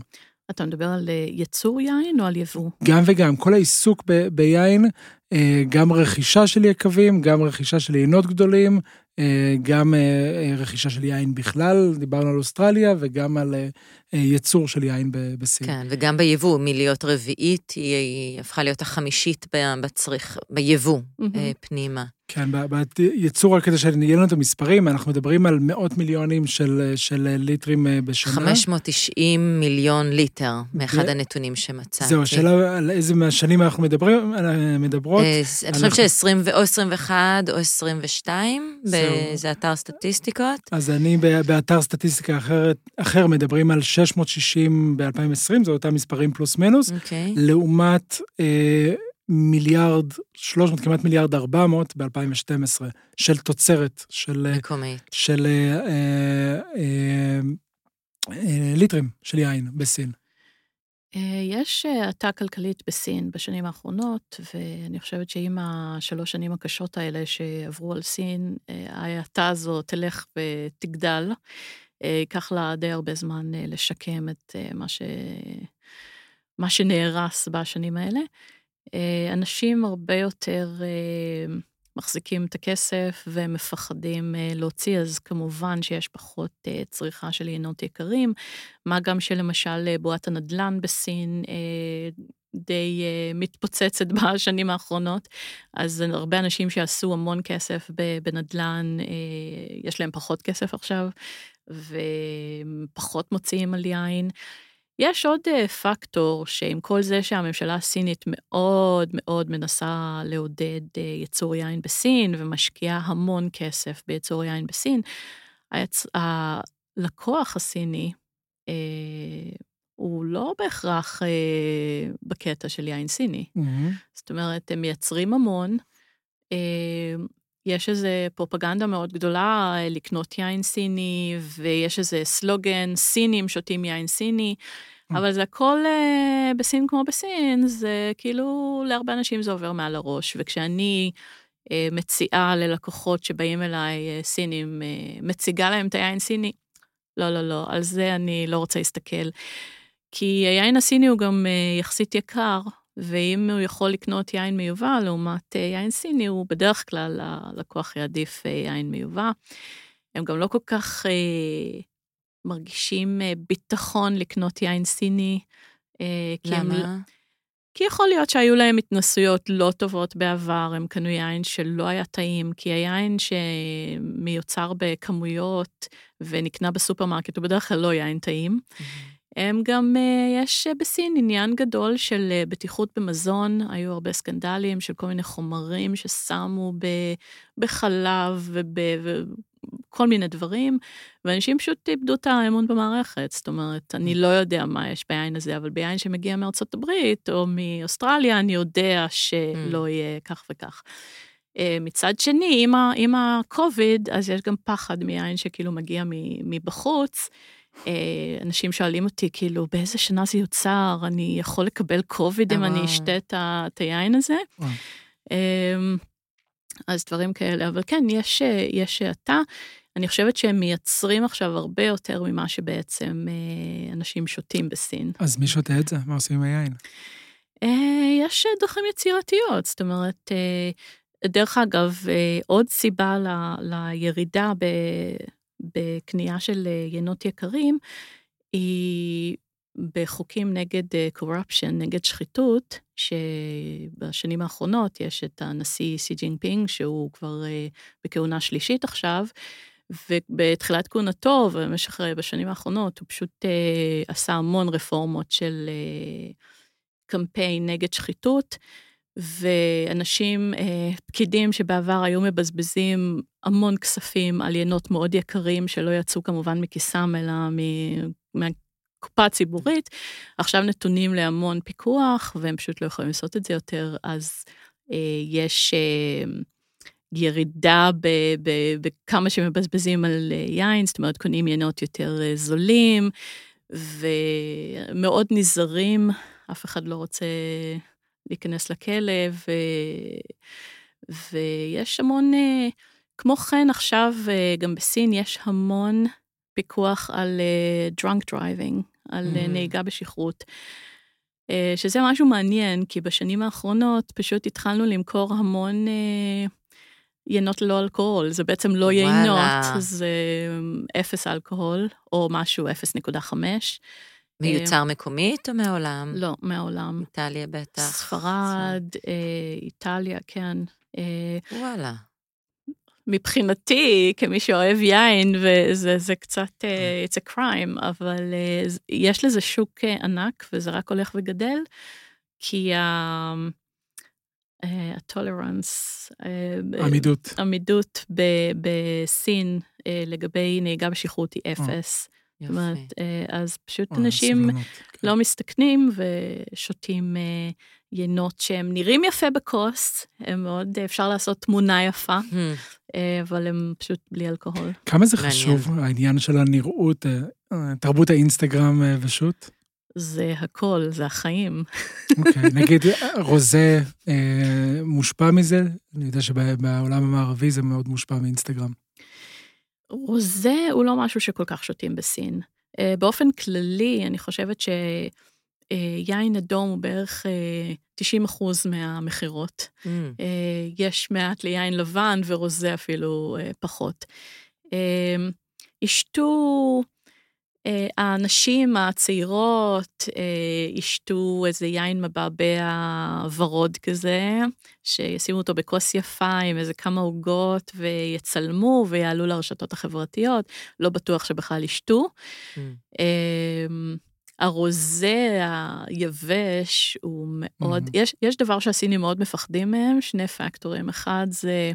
אתה מדבר על אה, יצור יין או על יבוא? גם וגם, כל העיסוק ב, ביין, אה, גם רכישה של יקבים, גם רכישה של יינות גדולים, אה, גם רכישה של יין בכלל, דיברנו על אוסטרליה, וגם על ייצור של יין בסין. כן, וגם ביבוא, מלהיות רביעית, היא הפכה להיות החמישית בצריך, ביבוא mm-hmm. פנימה. כן, ביצור, רק כדי שיהיה לנו את המספרים, אנחנו מדברים על מאות מיליונים של, של ליטרים אה, בשנה. 590 מיליון ליטר, מאחד ו... הנתונים שמצאתי. זהו, השאלה על איזה מהשנים אנחנו מדברים, אה, מדברות. אה, אני חושבת ש-20 או 21 או 22, זה אתר סטטיסטיקות. אז אני באתר סטטיסטיקה אחרת, אחר מדברים על 660 ב-2020, זה אותם מספרים פלוס מינוס, okay. אוקיי. לעומת... מיליארד, 300, כמעט מיליארד 400 ב-2012, של תוצרת, של... מקומית. של אה, אה, אה, אה, ליטרים של יין בסין. אה, יש האטה כלכלית בסין בשנים האחרונות, ואני חושבת שעם השלוש שנים הקשות האלה שעברו על סין, ההאטה הזו תלך ותגדל. ייקח לה די הרבה זמן לשקם את מה, ש... מה שנהרס בשנים האלה. אה, אנשים הרבה יותר אה, מחזיקים את הכסף ומפחדים אה, להוציא, אז כמובן שיש פחות צריכה של יינות יקרים, מה גם שלמשל בועת הנדל"ן בסין די מתפוצצת בשנים האחרונות, אז הרבה אנשים שעשו המון כסף בנדל"ן, יש להם פחות כסף עכשיו, ופחות מוציאים על יין. יש עוד אה, פקטור שעם כל זה שהממשלה הסינית מאוד מאוד מנסה לעודד אה, יצור יין בסין ומשקיעה המון כסף ביצור יין בסין, היצ... הלקוח הסיני אה, הוא לא בהכרח אה, בקטע של יין סיני. Mm-hmm. זאת אומרת, הם מייצרים המון, אה, יש איזו פרופגנדה מאוד גדולה אה, לקנות יין סיני, ויש איזה סלוגן, סינים שותים יין סיני, mm. אבל זה הכל אה, בסין כמו בסין, זה כאילו, להרבה אנשים זה עובר מעל הראש, וכשאני אה, מציעה ללקוחות שבאים אליי, סינים, מציגה להם את היין סיני, לא, לא, לא, על זה אני לא רוצה להסתכל. כי היין הסיני הוא גם יחסית יקר, ואם הוא יכול לקנות יין מיובא לעומת אה, יין סיני, הוא בדרך כלל הלקוח יעדיף אה, יין מיובא. הם גם לא כל כך אה, מרגישים אה, ביטחון לקנות יין סיני. אה, למה? הם, כי יכול להיות שהיו להם התנסויות לא טובות בעבר, הם קנו יין שלא היה טעים, כי היין שמיוצר בכמויות ונקנה בסופרמרקט הוא בדרך כלל לא יין טעים. Mm-hmm. הם גם, אה, יש בסין עניין גדול של אה, בטיחות במזון, היו הרבה סקנדלים של כל מיני חומרים ששמו בחלב וכל מיני דברים, ואנשים פשוט איבדו את האמון במערכת. זאת אומרת, אני לא יודע מה יש ביין הזה, אבל ביין שמגיע מארצות הברית או מאוסטרליה, אני יודע שלא mm. יהיה כך וכך. אה, מצד שני, עם ה-COVID, אז יש גם פחד מיין שכאילו מגיע מבחוץ. אה, אנשים שואלים אותי, כאילו, באיזה שנה זה יוצר? אני יכול לקבל קוביד אם אני אשתה את היין הזה? אמ, אז דברים כאלה, אבל כן, יש, יש האטה. אני חושבת שהם מייצרים עכשיו הרבה יותר ממה שבעצם אה, אנשים שותים בסין. אז מי שותה את זה? מה עושים עם היין? אה, יש דרכים יצירתיות, זאת אומרת, דרך אגב, עוד סיבה ל, לירידה ב... בקנייה של אה, יינות יקרים, היא בחוקים נגד corruption, אה, נגד שחיתות, שבשנים האחרונות יש את הנשיא סי ג'ינפינג, שהוא כבר אה, בכהונה שלישית עכשיו, ובתחילת כהונתו, ובמשך, בשנים האחרונות, הוא פשוט עשה המון רפורמות של קמפיין נגד שחיתות. ואנשים, אה, פקידים שבעבר היו מבזבזים המון כספים על יינות מאוד יקרים שלא יצאו כמובן מכיסם אלא מהקופה הציבורית, עכשיו נתונים להמון פיקוח, והם פשוט לא יכולים לעשות את זה יותר, אז אה, יש אה, ירידה בכמה שמבזבזים על אה, יין, זאת אומרת, קונים יינות יותר אה, זולים, ומאוד נזהרים, אף אחד לא רוצה להיכנס לכלא, ו... ויש המון, אה, כמו כן עכשיו אה, גם בסין יש המון פיקוח על אה, drunk driving, על mm. נהיגה בשכרות. שזה משהו מעניין, כי בשנים האחרונות פשוט התחלנו למכור המון יינות ללא אלכוהול, זה בעצם לא יינות, זה אפס אלכוהול, או משהו 0.5. מיוצר מקומית או מהעולם? לא, מהעולם. איטליה בטח. ספרד, איטליה, כן. אה, וואלה. מבחינתי, כמי שאוהב יין, וזה קצת, אה, it's a crime, אבל אה, יש לזה שוק ענק, וזה רק הולך וגדל, כי הטולרנס, עמידות, עמידות בסין לגבי נהיגה בשכרות היא אפס. זאת אומרת, אז פשוט אנשים לא מסתכנים ושותים יינות שהם נראים יפה בכוס, הם מאוד, אפשר לעשות תמונה יפה, hmm. אה, אבל הם פשוט בלי אלכוהול. כמה זה חשוב, העניין של הנראות, אה, תרבות האינסטגרם אה, ושות? זה הכל, זה החיים. אוקיי, okay, נגיד רוזה מושפע מזה? אני יודע שבעולם המערבי זה מאוד מושפע מאינסטגרם. רוזה הוא לא משהו שכל כך שותים בסין. באופן כללי, אני חושבת ש... אה, אדום הוא בערך 90 אה, אחוז מהמכירות. Mm. אה, יש מעט ליין לבן ורוזה אפילו פחות. ישתו, האנשים הצעירות ישתו איזה יין מבעבע ורוד כזה, שישימו אותו בכוס יפה עם איזה כמה עוגות ויצלמו ויעלו לרשתות החברתיות, לא בטוח שבכלל ישתו. Mm. הרוזה היבש הוא מאוד, mm-hmm. יש, יש דבר שהסינים מאוד מפחדים מהם, שני פקטורים. אחד זה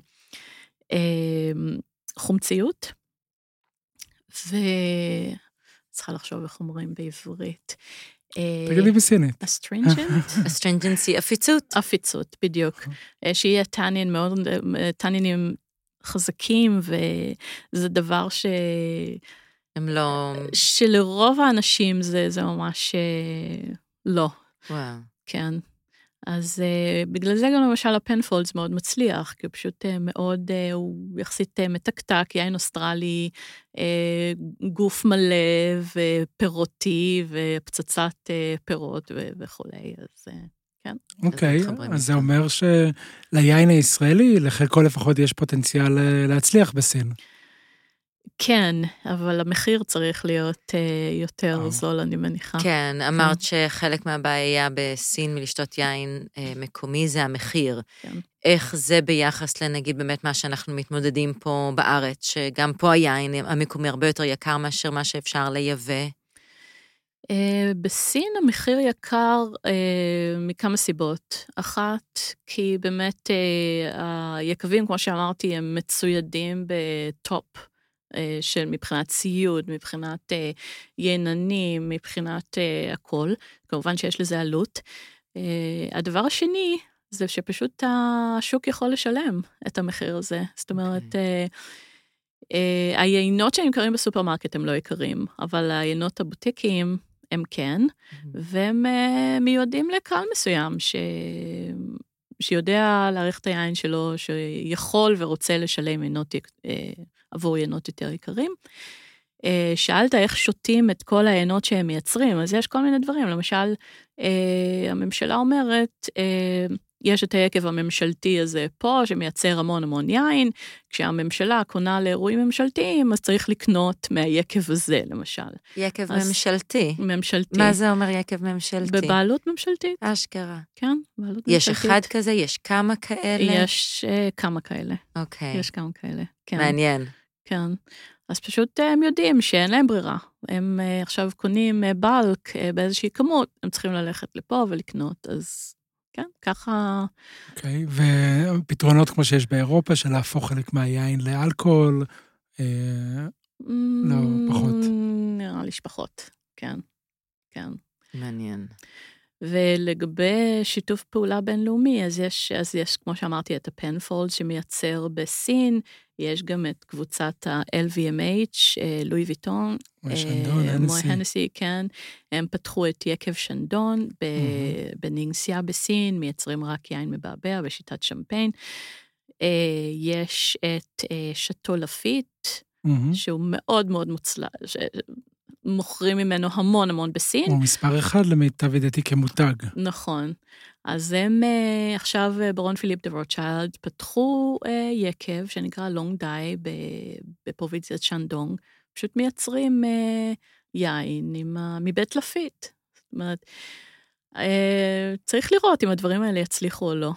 אה, חומציות, וצריכה לחשוב איך אומרים בעברית. אה, תגידי בסינית. Astringent? Astringency, עפיצות. עפיצות, בדיוק. אה, שיהיה טאנין מאוד, טאנינים חזקים, וזה דבר ש... הם לא... שלרוב האנשים זה, זה ממש אה, לא. וואו. כן. אז אה, בגלל זה גם למשל ה Penfolds מאוד מצליח, כי הוא פשוט אה, מאוד, אה, הוא יחסית אה, מתקתק, יין אוסטרלי, uh, גוף מלא ופירותי ופצצת uh, פירות ו- וכולי, אז uh, כן. אוקיי, okay, אז זה אומר שליין הישראלי, לחלקו לפחות יש פוטנציאל להצליח בסין. כן, אבל המחיר צריך להיות uh, יותר oh. זול, אני מניחה. כן, אמרת כן. שחלק מהבעיה בסין מלשתות יין uh, מקומי זה המחיר. כן. איך זה ביחס לנגיד באמת מה שאנחנו מתמודדים פה בארץ, שגם פה היין המקומי הרבה יותר יקר מאשר מה שאפשר לייבא? Uh, בסין המחיר יקר uh, מכמה סיבות. אחת, כי באמת uh, היקבים, כמו שאמרתי, הם מצוידים בטופ. אה, של מבחינת ציוד, מבחינת אה, יננים, מבחינת אה, הכל. כמובן שיש לזה עלות. הדבר השני, זה שפשוט השוק יכול לשלם את המחיר הזה. זאת אומרת, okay. אוקיי. היינות שנמכרים בסופרמרקט הם לא יקרים, אבל היינות הבוטיקיים הם כן, mm-hmm. והם מיועדים לקהל מסוים ש... שיודע להעריך את היין שלו, שיכול ורוצה לשלם יינות עבור יינות יותר יקרים. אה, שאלת איך שותים את כל היינות שהם מייצרים, אז יש כל מיני דברים, למשל, אה, הממשלה אומרת, אה, יש את היקב הממשלתי הזה פה, שמייצר המון המון יין, כשהממשלה קונה לאירועים ממשלתיים, אז צריך לקנות מהיקב הזה, למשל. יקב ממשלתי? ממשלתי. מה זה אומר יקב ממשלתי? בבעלות ממשלתית. אשכרה. כן, בעלות יש ממשלתית. יש אחד כזה? יש כמה כאלה? יש uh, כמה כאלה. אוקיי. יש כמה כאלה, כן. מעניין. כן. אז פשוט אה, הם יודעים שאין להם ברירה. הם אה, עכשיו קונים בלק באיזושהי כמות, הם צריכים ללכת לפה ולקנות, אז כן, ככה... אוקיי, okay, ופתרונות כמו שיש באירופה, של להפוך חלק מהיין לאלכוהול, אה, לא, פחות. נראה לי שפחות, כן, כן. מעניין. ולגבי שיתוף פעולה בינלאומי, אז יש, אז יש, כמו שאמרתי, את הפנפולד שמייצר בסין, יש גם את קבוצת ה-LVMH, אה, לואי ויטון. מוי שנדון, הנסי. כן. הם פתחו את יקב שנדון ב- בנינגסיה בסין, מייצרים רק יין מבעבע בשיטת שמפיין. אה, יש את אה, שאטו לפיט, מהמם. שהוא מאוד מאוד מוצלח, מוכרים ממנו המון המון בסין. הוא מספר אחד למיטב ידיעתי כמותג. נכון. אז הם אה, עכשיו, אה, ברון פיליפ דה רוטשילד, פתחו אה, יקב שנקרא לונג דאי בפרובינציית שנדונג, פשוט מייצרים יין עם, ה- מבית לפיט. זאת אומרת, צריך לראות אם הדברים האלה יצליחו או לא,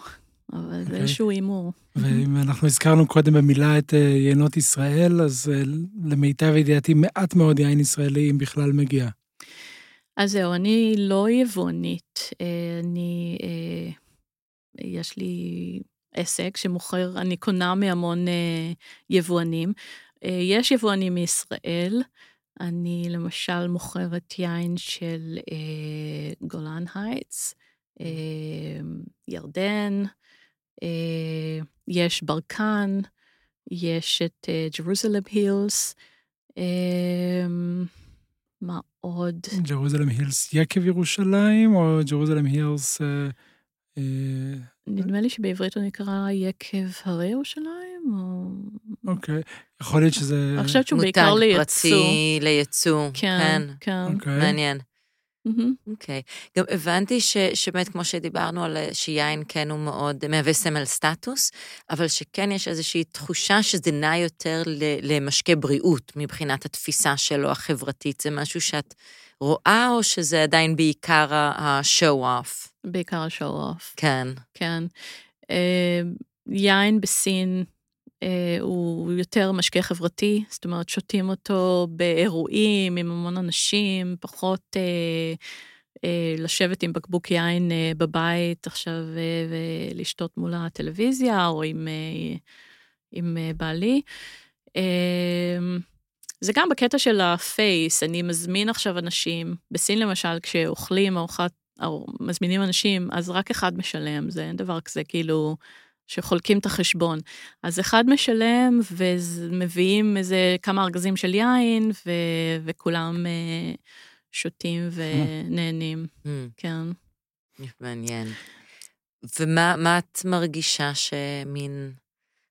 אבל זה. איזשהו הימור. ואם אנחנו הזכרנו קודם במילה את אה, יינות ישראל, אז אה, למיטב ידיעתי מעט מאוד יין ישראלי, אם בכלל מגיע. אז זהו, אני לא יבואנית, אה, אני, יש לי עסק שמוכר, אני קונה מהמון יבואנים. יש יבואנים מישראל, אני למשל מוכרת יין של Golan Heights, ירדן, יש ברקן, יש את אה, Jerusalem Hills, אה, מה עוד? Jerusalem Hills יקב ירושלים, או Jerusalem Hills... אה, אה, נדמה לי שבעברית הוא נקרא יקב הרי ירושלים, או... אוקיי, יכול להיות שזה... אני חושבת שהוא בעיקר מותג לייצוא. פרטי לייצוא. כן, כן. אוקיי. מעניין. מהמם. אוקיי. גם הבנתי ש, שבאמת, כמו שדיברנו על אה, שיין כן הוא מאוד מהווה סמל סטטוס, אבל שכן יש איזושהי תחושה שזה נע יותר למשקה בריאות מבחינת התפיסה שלו החברתית. זה משהו שאת רואה, או שזה עדיין בעיקר ה-show-off? בעיקר השואו-אוף, כן. כן. אה, יין בסין אה, הוא יותר משקה חברתי, זאת אומרת, שותים אותו באירועים עם המון אנשים, פחות אה, אה, לשבת עם בקבוק יין אה, בבית עכשיו אה, ולשתות מול הטלוויזיה, או עם, אה, עם אה, בעלי. אה, זה גם בקטע של הפייס, אני מזמין עכשיו אנשים, בסין למשל, כשאוכלים ארוחת, או מזמינים אנשים, אז רק אחד משלם, זה אין דבר כזה, כאילו, שחולקים את החשבון. אז אחד משלם, ומביאים איזה כמה ארגזים של יין, ו, וכולם אה, שותים ונהנים, Mm, כן. מעניין. ומה מה את מרגישה שמין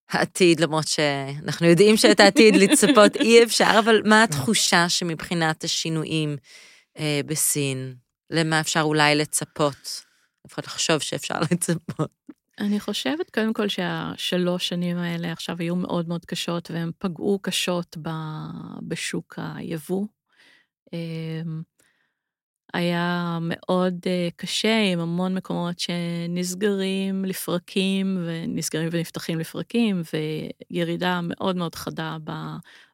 העתיד, למרות שאנחנו יודעים שאת העתיד לצפות אי אפשר, אבל מה התחושה שמבחינת השינויים אה, בסין, למה אפשר אולי לצפות? לפחות לחשוב שאפשר לצפות. אני חושבת קודם כל שהשלוש שנים האלה עכשיו היו מאוד מאוד קשות, והן פגעו קשות ב- בשוק היבוא. אמ, היה מאוד אה, קשה עם המון מקומות שנסגרים לפרקים, ונסגרים ונפתחים לפרקים, וירידה מאוד מאוד חדה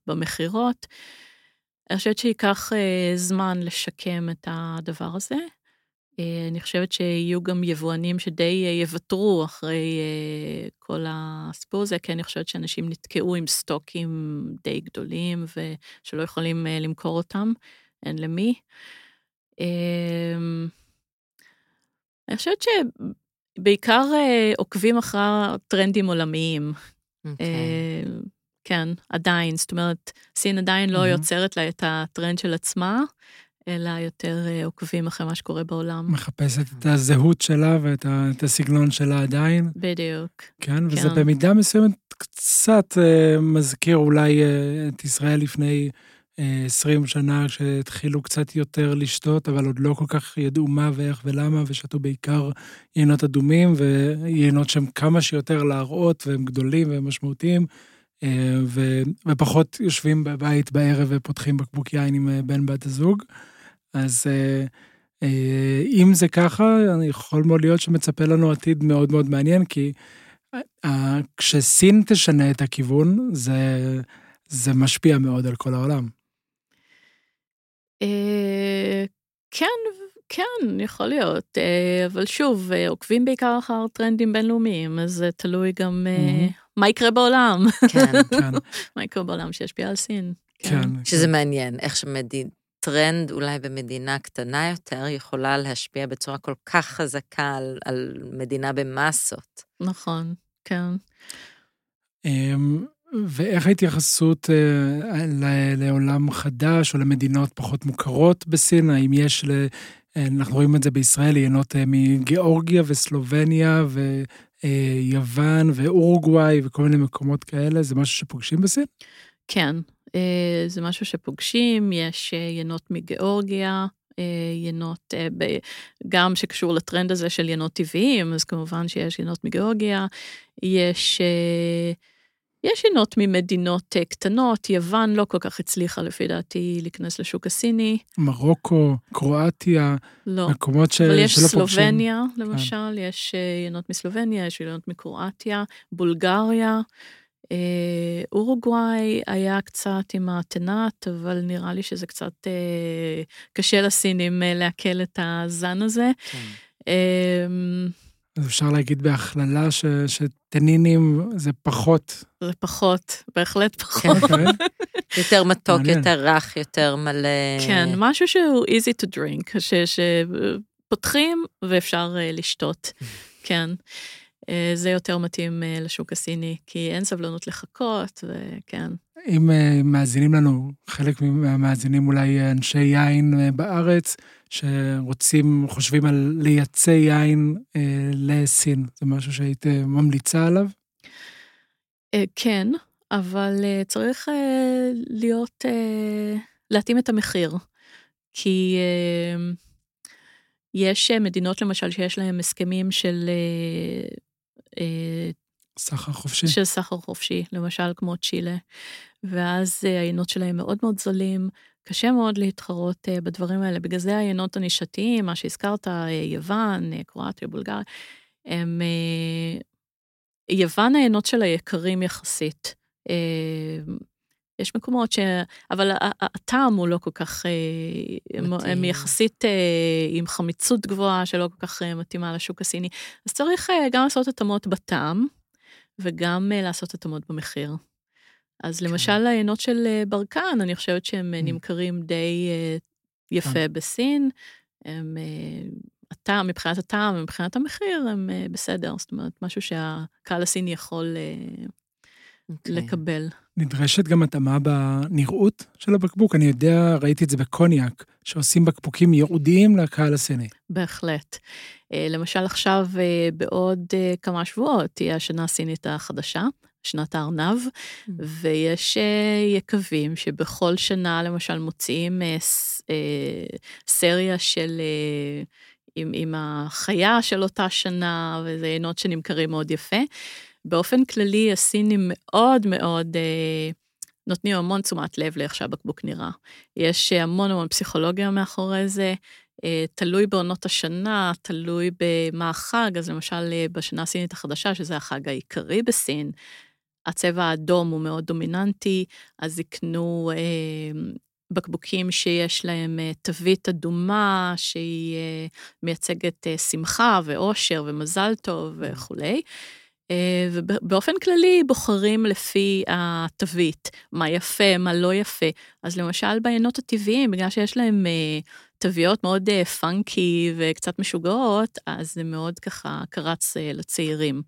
במכירות. אני חושבת שייקח אה, זמן לשקם את הדבר הזה. אה, אני חושבת שיהיו גם יבואנים שדי אה, יוותרו אחרי אה, כל הסיפור הזה, כי אני חושבת שאנשים נתקעו עם סטוקים די גדולים ושלא יכולים למכור אותם, אין למי. אמ, אני חושבת שבעיקר עוקבים אחר טרנדים עולמיים. אוקיי. אה, כן, עדיין, זאת אומרת, סין עדיין לא מהמם. יוצרת לה את הטרנד של עצמה, אלא יותר אה, עוקבים אחרי מה שקורה בעולם. מחפשת את הזהות שלה ואת ה- את הסגנון שלה עדיין, בדיוק. כן? וזה כן. במידה מסוימת קצת אה, מזכיר אולי אה, את ישראל לפני אה, 20 שנה, שהתחילו קצת יותר לשתות, אבל עוד לא כל כך ידעו מה ואיך ולמה, ושתו בעיקר יינות אדומים, ויינות שהם כמה שיותר להראות, והם גדולים והם משמעותיים. ו- ופחות יושבים בבית בערב ופותחים בקבוק יין עם בן בת הזוג. אז אה, אה, אם זה ככה, אני יכול מאוד להיות שמצפה לנו עתיד מאוד מאוד מעניין, כי אה, כשסין תשנה את הכיוון, זה, זה משפיע מאוד על כל העולם. אה, כן, כן, יכול להיות. אה, אבל שוב, אה, עוקבים בעיקר אחר טרנדים בינלאומיים, אז זה תלוי גם אה, מהמם. מה יקרה בעולם. כן. כן, מה יקרה בעולם שישפיע על סין. כן. שזה מעניין, איך שמדיד... טרנד אולי במדינה קטנה יותר, יכולה להשפיע בצורה כל כך חזקה על, על מדינה במסות. נכון, כן. אמ, ואיך ההתייחסות אה, לעולם חדש או למדינות פחות מוכרות בסין? האם יש, ל... אה, אנחנו רואים את זה בישראל, יינות אה, מגיאורגיה וסלובניה ויוון ואורוגוואי וכל מיני מקומות כאלה, זה משהו שפוגשים בסין? כן, זה משהו שפוגשים, יש יינות מגיאורגיה, יינות, גם שקשור לטרנד הזה של יינות טבעיים, אז כמובן שיש יינות מגיאורגיה, יש... יש עינות ממדינות אה, קטנות, יוון לא כל כך הצליחה לפי דעתי להיכנס לשוק הסיני. מרוקו, קרואטיה, לא. מקומות ש... אבל יש שלא סלובניה, פוגשים. למשל, כן. יש עינות מסלובניה, יש עינות מקרואטיה, בולגריה, אה, אורוגוואי היה קצת עם התנ"ת, אבל נראה לי שזה קצת אה, קשה לסינים לעכל את הזן הזה. כן. אמ, אז אפשר להגיד בהכללה ש, שטנינים זה פחות. זה פחות, בהחלט פחות. כן. יותר מתוק, מעניין. יותר רך, יותר מלא. כן, משהו שהוא easy to drink, שפותחים ואפשר uh, לשתות, כן. Uh, זה יותר מתאים uh, לשוק הסיני, כי אין סבלנות לחכות, וכן. אם uh, מאזינים לנו, חלק מהמאזינים אולי אנשי יין בארץ, שרוצים, חושבים על לייצא יין אה, לסין, זה משהו שהיית אה, ממליצה עליו? אה, כן, אבל אה, צריך אה, להיות, אה, להתאים את המחיר, כי אה, יש מדינות למשל שיש להן הסכמים של... אה, אה, סחר חופשי. של סחר חופשי, למשל כמו צ'ילה, ואז אה, העיינות שלהם מאוד מאוד זולים, קשה מאוד להתחרות uh, בדברים האלה. בגלל זה העיינות הנישתיים, מה שהזכרת, יוון, קרואטיה, בולגריה, הם... יוון העיינות שלה יקרים יחסית. יש מקומות ש... אבל הטעם הוא לא כל כך... הם, הם יחסית עם חמיצות גבוהה שלא כל כך מתאימה לשוק הסיני. אז צריך גם לעשות התאמות בטעם, וגם לעשות התאמות במחיר. אז כן. למשל העיינות של אה, ברקן, אני חושבת שהם mm. נמכרים די אה, יפה. בסין. הם, הטעם, מבחינת הטעם ומבחינת המחיר, הם בסדר. זאת אומרת, משהו שהקהל הסיני יכול okay. אוקיי. לקבל. נדרשת גם התאמה בנראות של הבקבוק. אני יודע, ראיתי את זה בקוניאק, שעושים בקבוקים ייעודיים לקהל הסיני. בהחלט. למשל עכשיו, בעוד כמה שבועות, תהיה השנה הסינית החדשה. שנת הארנב, mm. ויש אה, יקבים שבכל שנה למשל מוציאים אה, אה, סריה של, עם, עם החיה של אותה שנה, וזה עינות שנמכרים מאוד יפה. באופן כללי, הסינים מאוד מאוד נותנים המון תשומת לב לאיך שהבקבוק נראה. יש המון המון פסיכולוגיה מאחורי זה, תלוי בעונות השנה, תלוי במה החג, אז למשל בשנה הסינית החדשה, שזה החג העיקרי בסין, הצבע האדום הוא מאוד דומיננטי, אז יקנו אה, בקבוקים שיש להם אה, תווית אדומה, שהיא אה, מייצגת אה, שמחה ואושר ומזל טוב mm. וכולי. אה, ובאופן כללי בוחרים לפי התווית, מה יפה, מה לא יפה. אז למשל בעיינות הטבעיים, בגלל שיש להם אה, תוויות מאוד אה, פאנקי וקצת משוגעות, אז זה מאוד ככה קרץ אה, לצעירים.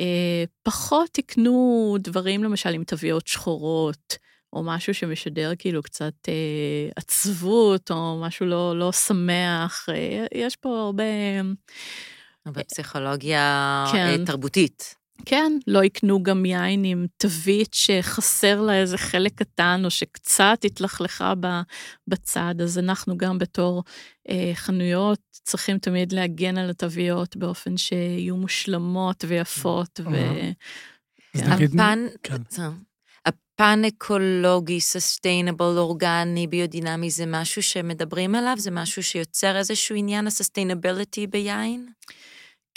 אה, פחות תקנו דברים למשל עם תוויות שחורות, או משהו שמשדר כאילו קצת אה, עצבות, או משהו לא, לא שמח. אה, יש פה הרבה... הרבה פסיכולוגיה כן. תרבותית. כן, לא יקנו גם יין עם תווית שחסר לה איזה חלק קטן, או שקצת התלכלכה בצד, אז אנחנו גם בתור אה, חנויות צריכים תמיד להגן על התוויות באופן שיהיו מושלמות ויפות. ו... כן. הפן, כן. הפן אקולוגי, סוסטיינבל, אורגני, ביודינמי, זה משהו שמדברים עליו? זה משהו שיוצר איזשהו עניין הסוסטיינביליטי ביין?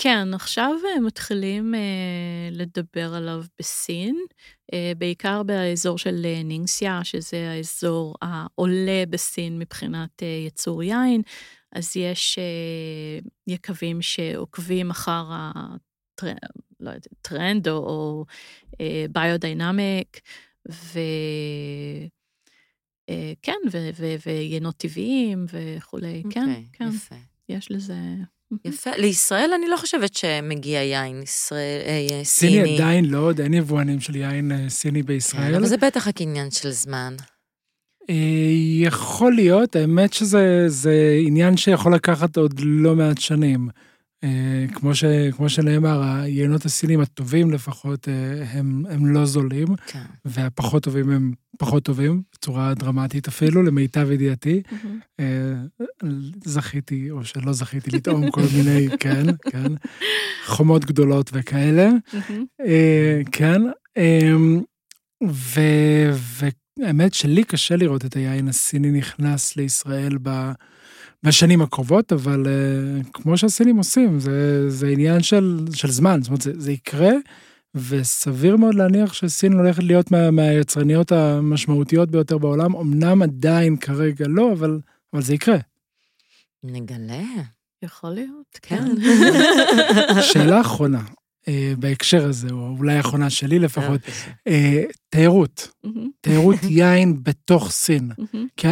כן, עכשיו מתחילים אה, לדבר עליו בסין, אה, בעיקר באזור של אה, נינגסיה, שזה האזור העולה בסין מבחינת אה, יצור יין, אז יש אה, יקבים שעוקבים אחר הטרנד, לא יודע, טרנד או, או אה, biodynamic, ו... אה, כן, ו- ו- ויינות טבעיים וכולי, כן, אוקיי, כן, יפה. יש לזה... יפה. לישראל אני לא חושבת שמגיע יין ישראל, אה, סיני סיני. עדיין לא, עוד אין יבואנים של יין אה, סיני כן, בישראל. אבל זה בטח רק עניין של זמן. אה, יכול להיות, האמת שזה זה עניין שיכול לקחת עוד לא מעט שנים. אה, כמו, ש, כמו שנאמר, היינות הסינים הטובים לפחות, אה, הם, הם לא זולים, כן. והפחות טובים הם פחות טובים, בצורה דרמטית אפילו, למיטב ידיעתי. מהמם. אה, זכיתי, או שלא זכיתי, לטעום כל מיני, כן, כן, חומות גדולות וכאלה. אה, כן, אמ, ו- והאמת שלי קשה לראות את היין הסיני נכנס לישראל ב- בשנים הקרובות, אבל אה, כמו שהסינים עושים, זה, זה עניין של, של זמן, זאת אומרת, זה, זה יקרה, וסביר מאוד להניח שסין הולכת להיות מה, מהיצרניות המשמעותיות ביותר בעולם, אמנם עדיין כרגע לא, אבל, אבל זה יקרה. נגלה. יכול להיות, כן. כן. שאלה אחרונה, אה, בהקשר הזה, או אולי האחרונה שלי לפחות. אה, תיירות. תיירות יין בתוך סין. כי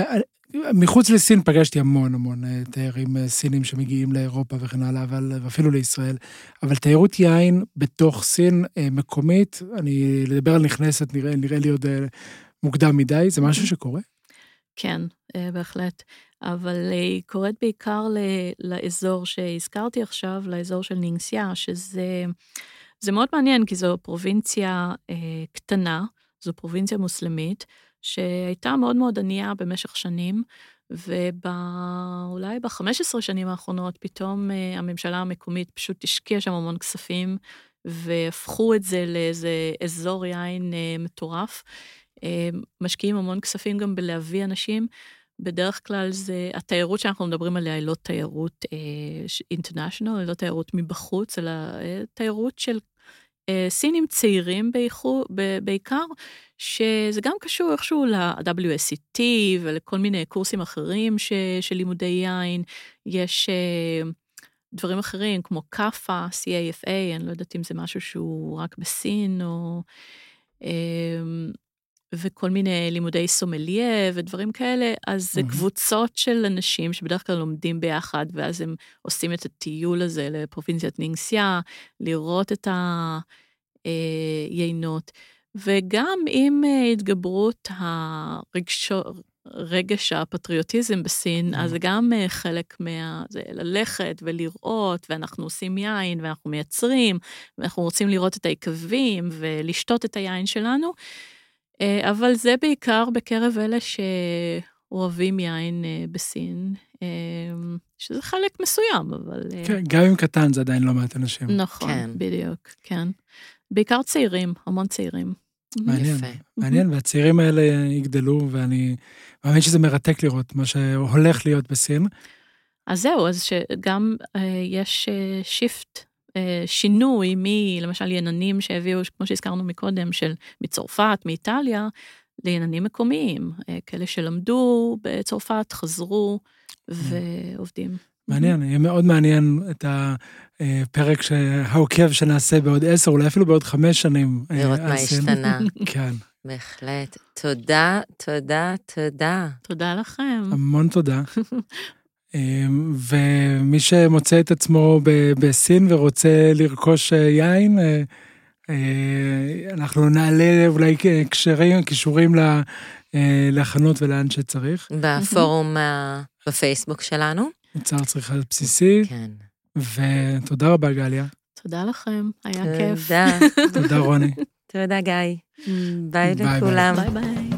מחוץ לסין פגשתי המון המון אה, תיירים אה, סינים שמגיעים לאירופה וכן הלאה, אבל, ואפילו לישראל. אבל תיירות יין בתוך סין אה, מקומית, אני, לדבר על נכנסת נראה, נראה לי עוד אה, מוקדם מדי, זה משהו שקורה? כן, אה, בהחלט. אבל אה, היא קורית בעיקר לאזור שהזכרתי עכשיו, לאזור של נינגסיה, שזה זה מאוד מעניין, כי זו פרובינציה אה, קטנה, זו פרובינציה מוסלמית, שהייתה מאוד מאוד ענייה במשך שנים, ואולי ב-15 שנים האחרונות, פתאום אה, הממשלה המקומית פשוט השקיעה שם המון כספים, והפכו את זה לאיזה אזור יין אה, מטורף. אה, משקיעים המון כספים גם בלהביא אנשים. בדרך כלל זה, התיירות שאנחנו מדברים עליה היא לא תיירות אינטרנשיונל, היא לא תיירות מבחוץ, אלא אה, תיירות של אה, סינים צעירים באיחור, ב- בעיקר, שזה גם קשור איכשהו ל-WSET ולכל מיני קורסים אחרים ש, של לימודי יין. יש אה, דברים אחרים כמו כאפה, CAFA, אני לא יודעת אם זה משהו שהוא רק בסין או... וכל מיני לימודי סומליה ודברים כאלה, אז זה מהמם. קבוצות של אנשים שבדרך כלל לומדים ביחד, ואז הם עושים את הטיול הזה לפרובינציית נינגסיה, לראות את היינות. וגם עם אה, התגברות הרגשו, רגש הפטריוטיזם בסין, אז זה גם אה, חלק מה... זה ללכת ולראות, ואנחנו עושים יין, ואנחנו מייצרים, ואנחנו רוצים לראות את היקבים ולשתות את היין שלנו. אה, אבל זה בעיקר בקרב אלה שאוהבים יין אה, בסין, אה, שזה חלק מסוים, אבל... כן, גם אם קטן זה עדיין לא מעט אנשים. נכון, כן. בדיוק, כן. בעיקר צעירים, המון צעירים. מעניין, יפה. מעניין, והצעירים האלה יגדלו, ואני מאמין שזה מרתק לראות מה שהולך להיות בסין. אז זהו, אז שגם אה, יש אה, שיפט, שינוי מלמשל יננים שהביאו, כמו שהזכרנו מקודם, של מצרפת, מאיטליה, ליננים מקומיים, אה, כאלה שלמדו בצרפת, חזרו ועובדים. מעניין, יהיה מאוד מעניין את הפרק העוקב שנעשה בעוד עשר, אולי אפילו בעוד חמש שנים. אה, לראות מה. השתנה. כן, בהחלט. תודה, תודה, תודה. תודה לכם. המון תודה. אה, ומי שמוצא את עצמו ב- בסין ורוצה לרכוש אה, יין, אה, אה, אנחנו נעלה אולי קשרים, קישורים לחנות ולאן שצריך. בפורום בפייסבוק שלנו. מוצר צריכה בסיסי, כן. ותודה רבה גליה. תודה לכם, היה כיף. תודה. תודה רוני. תודה, גיא. ביי, ביי. לכולם. ביי ביי.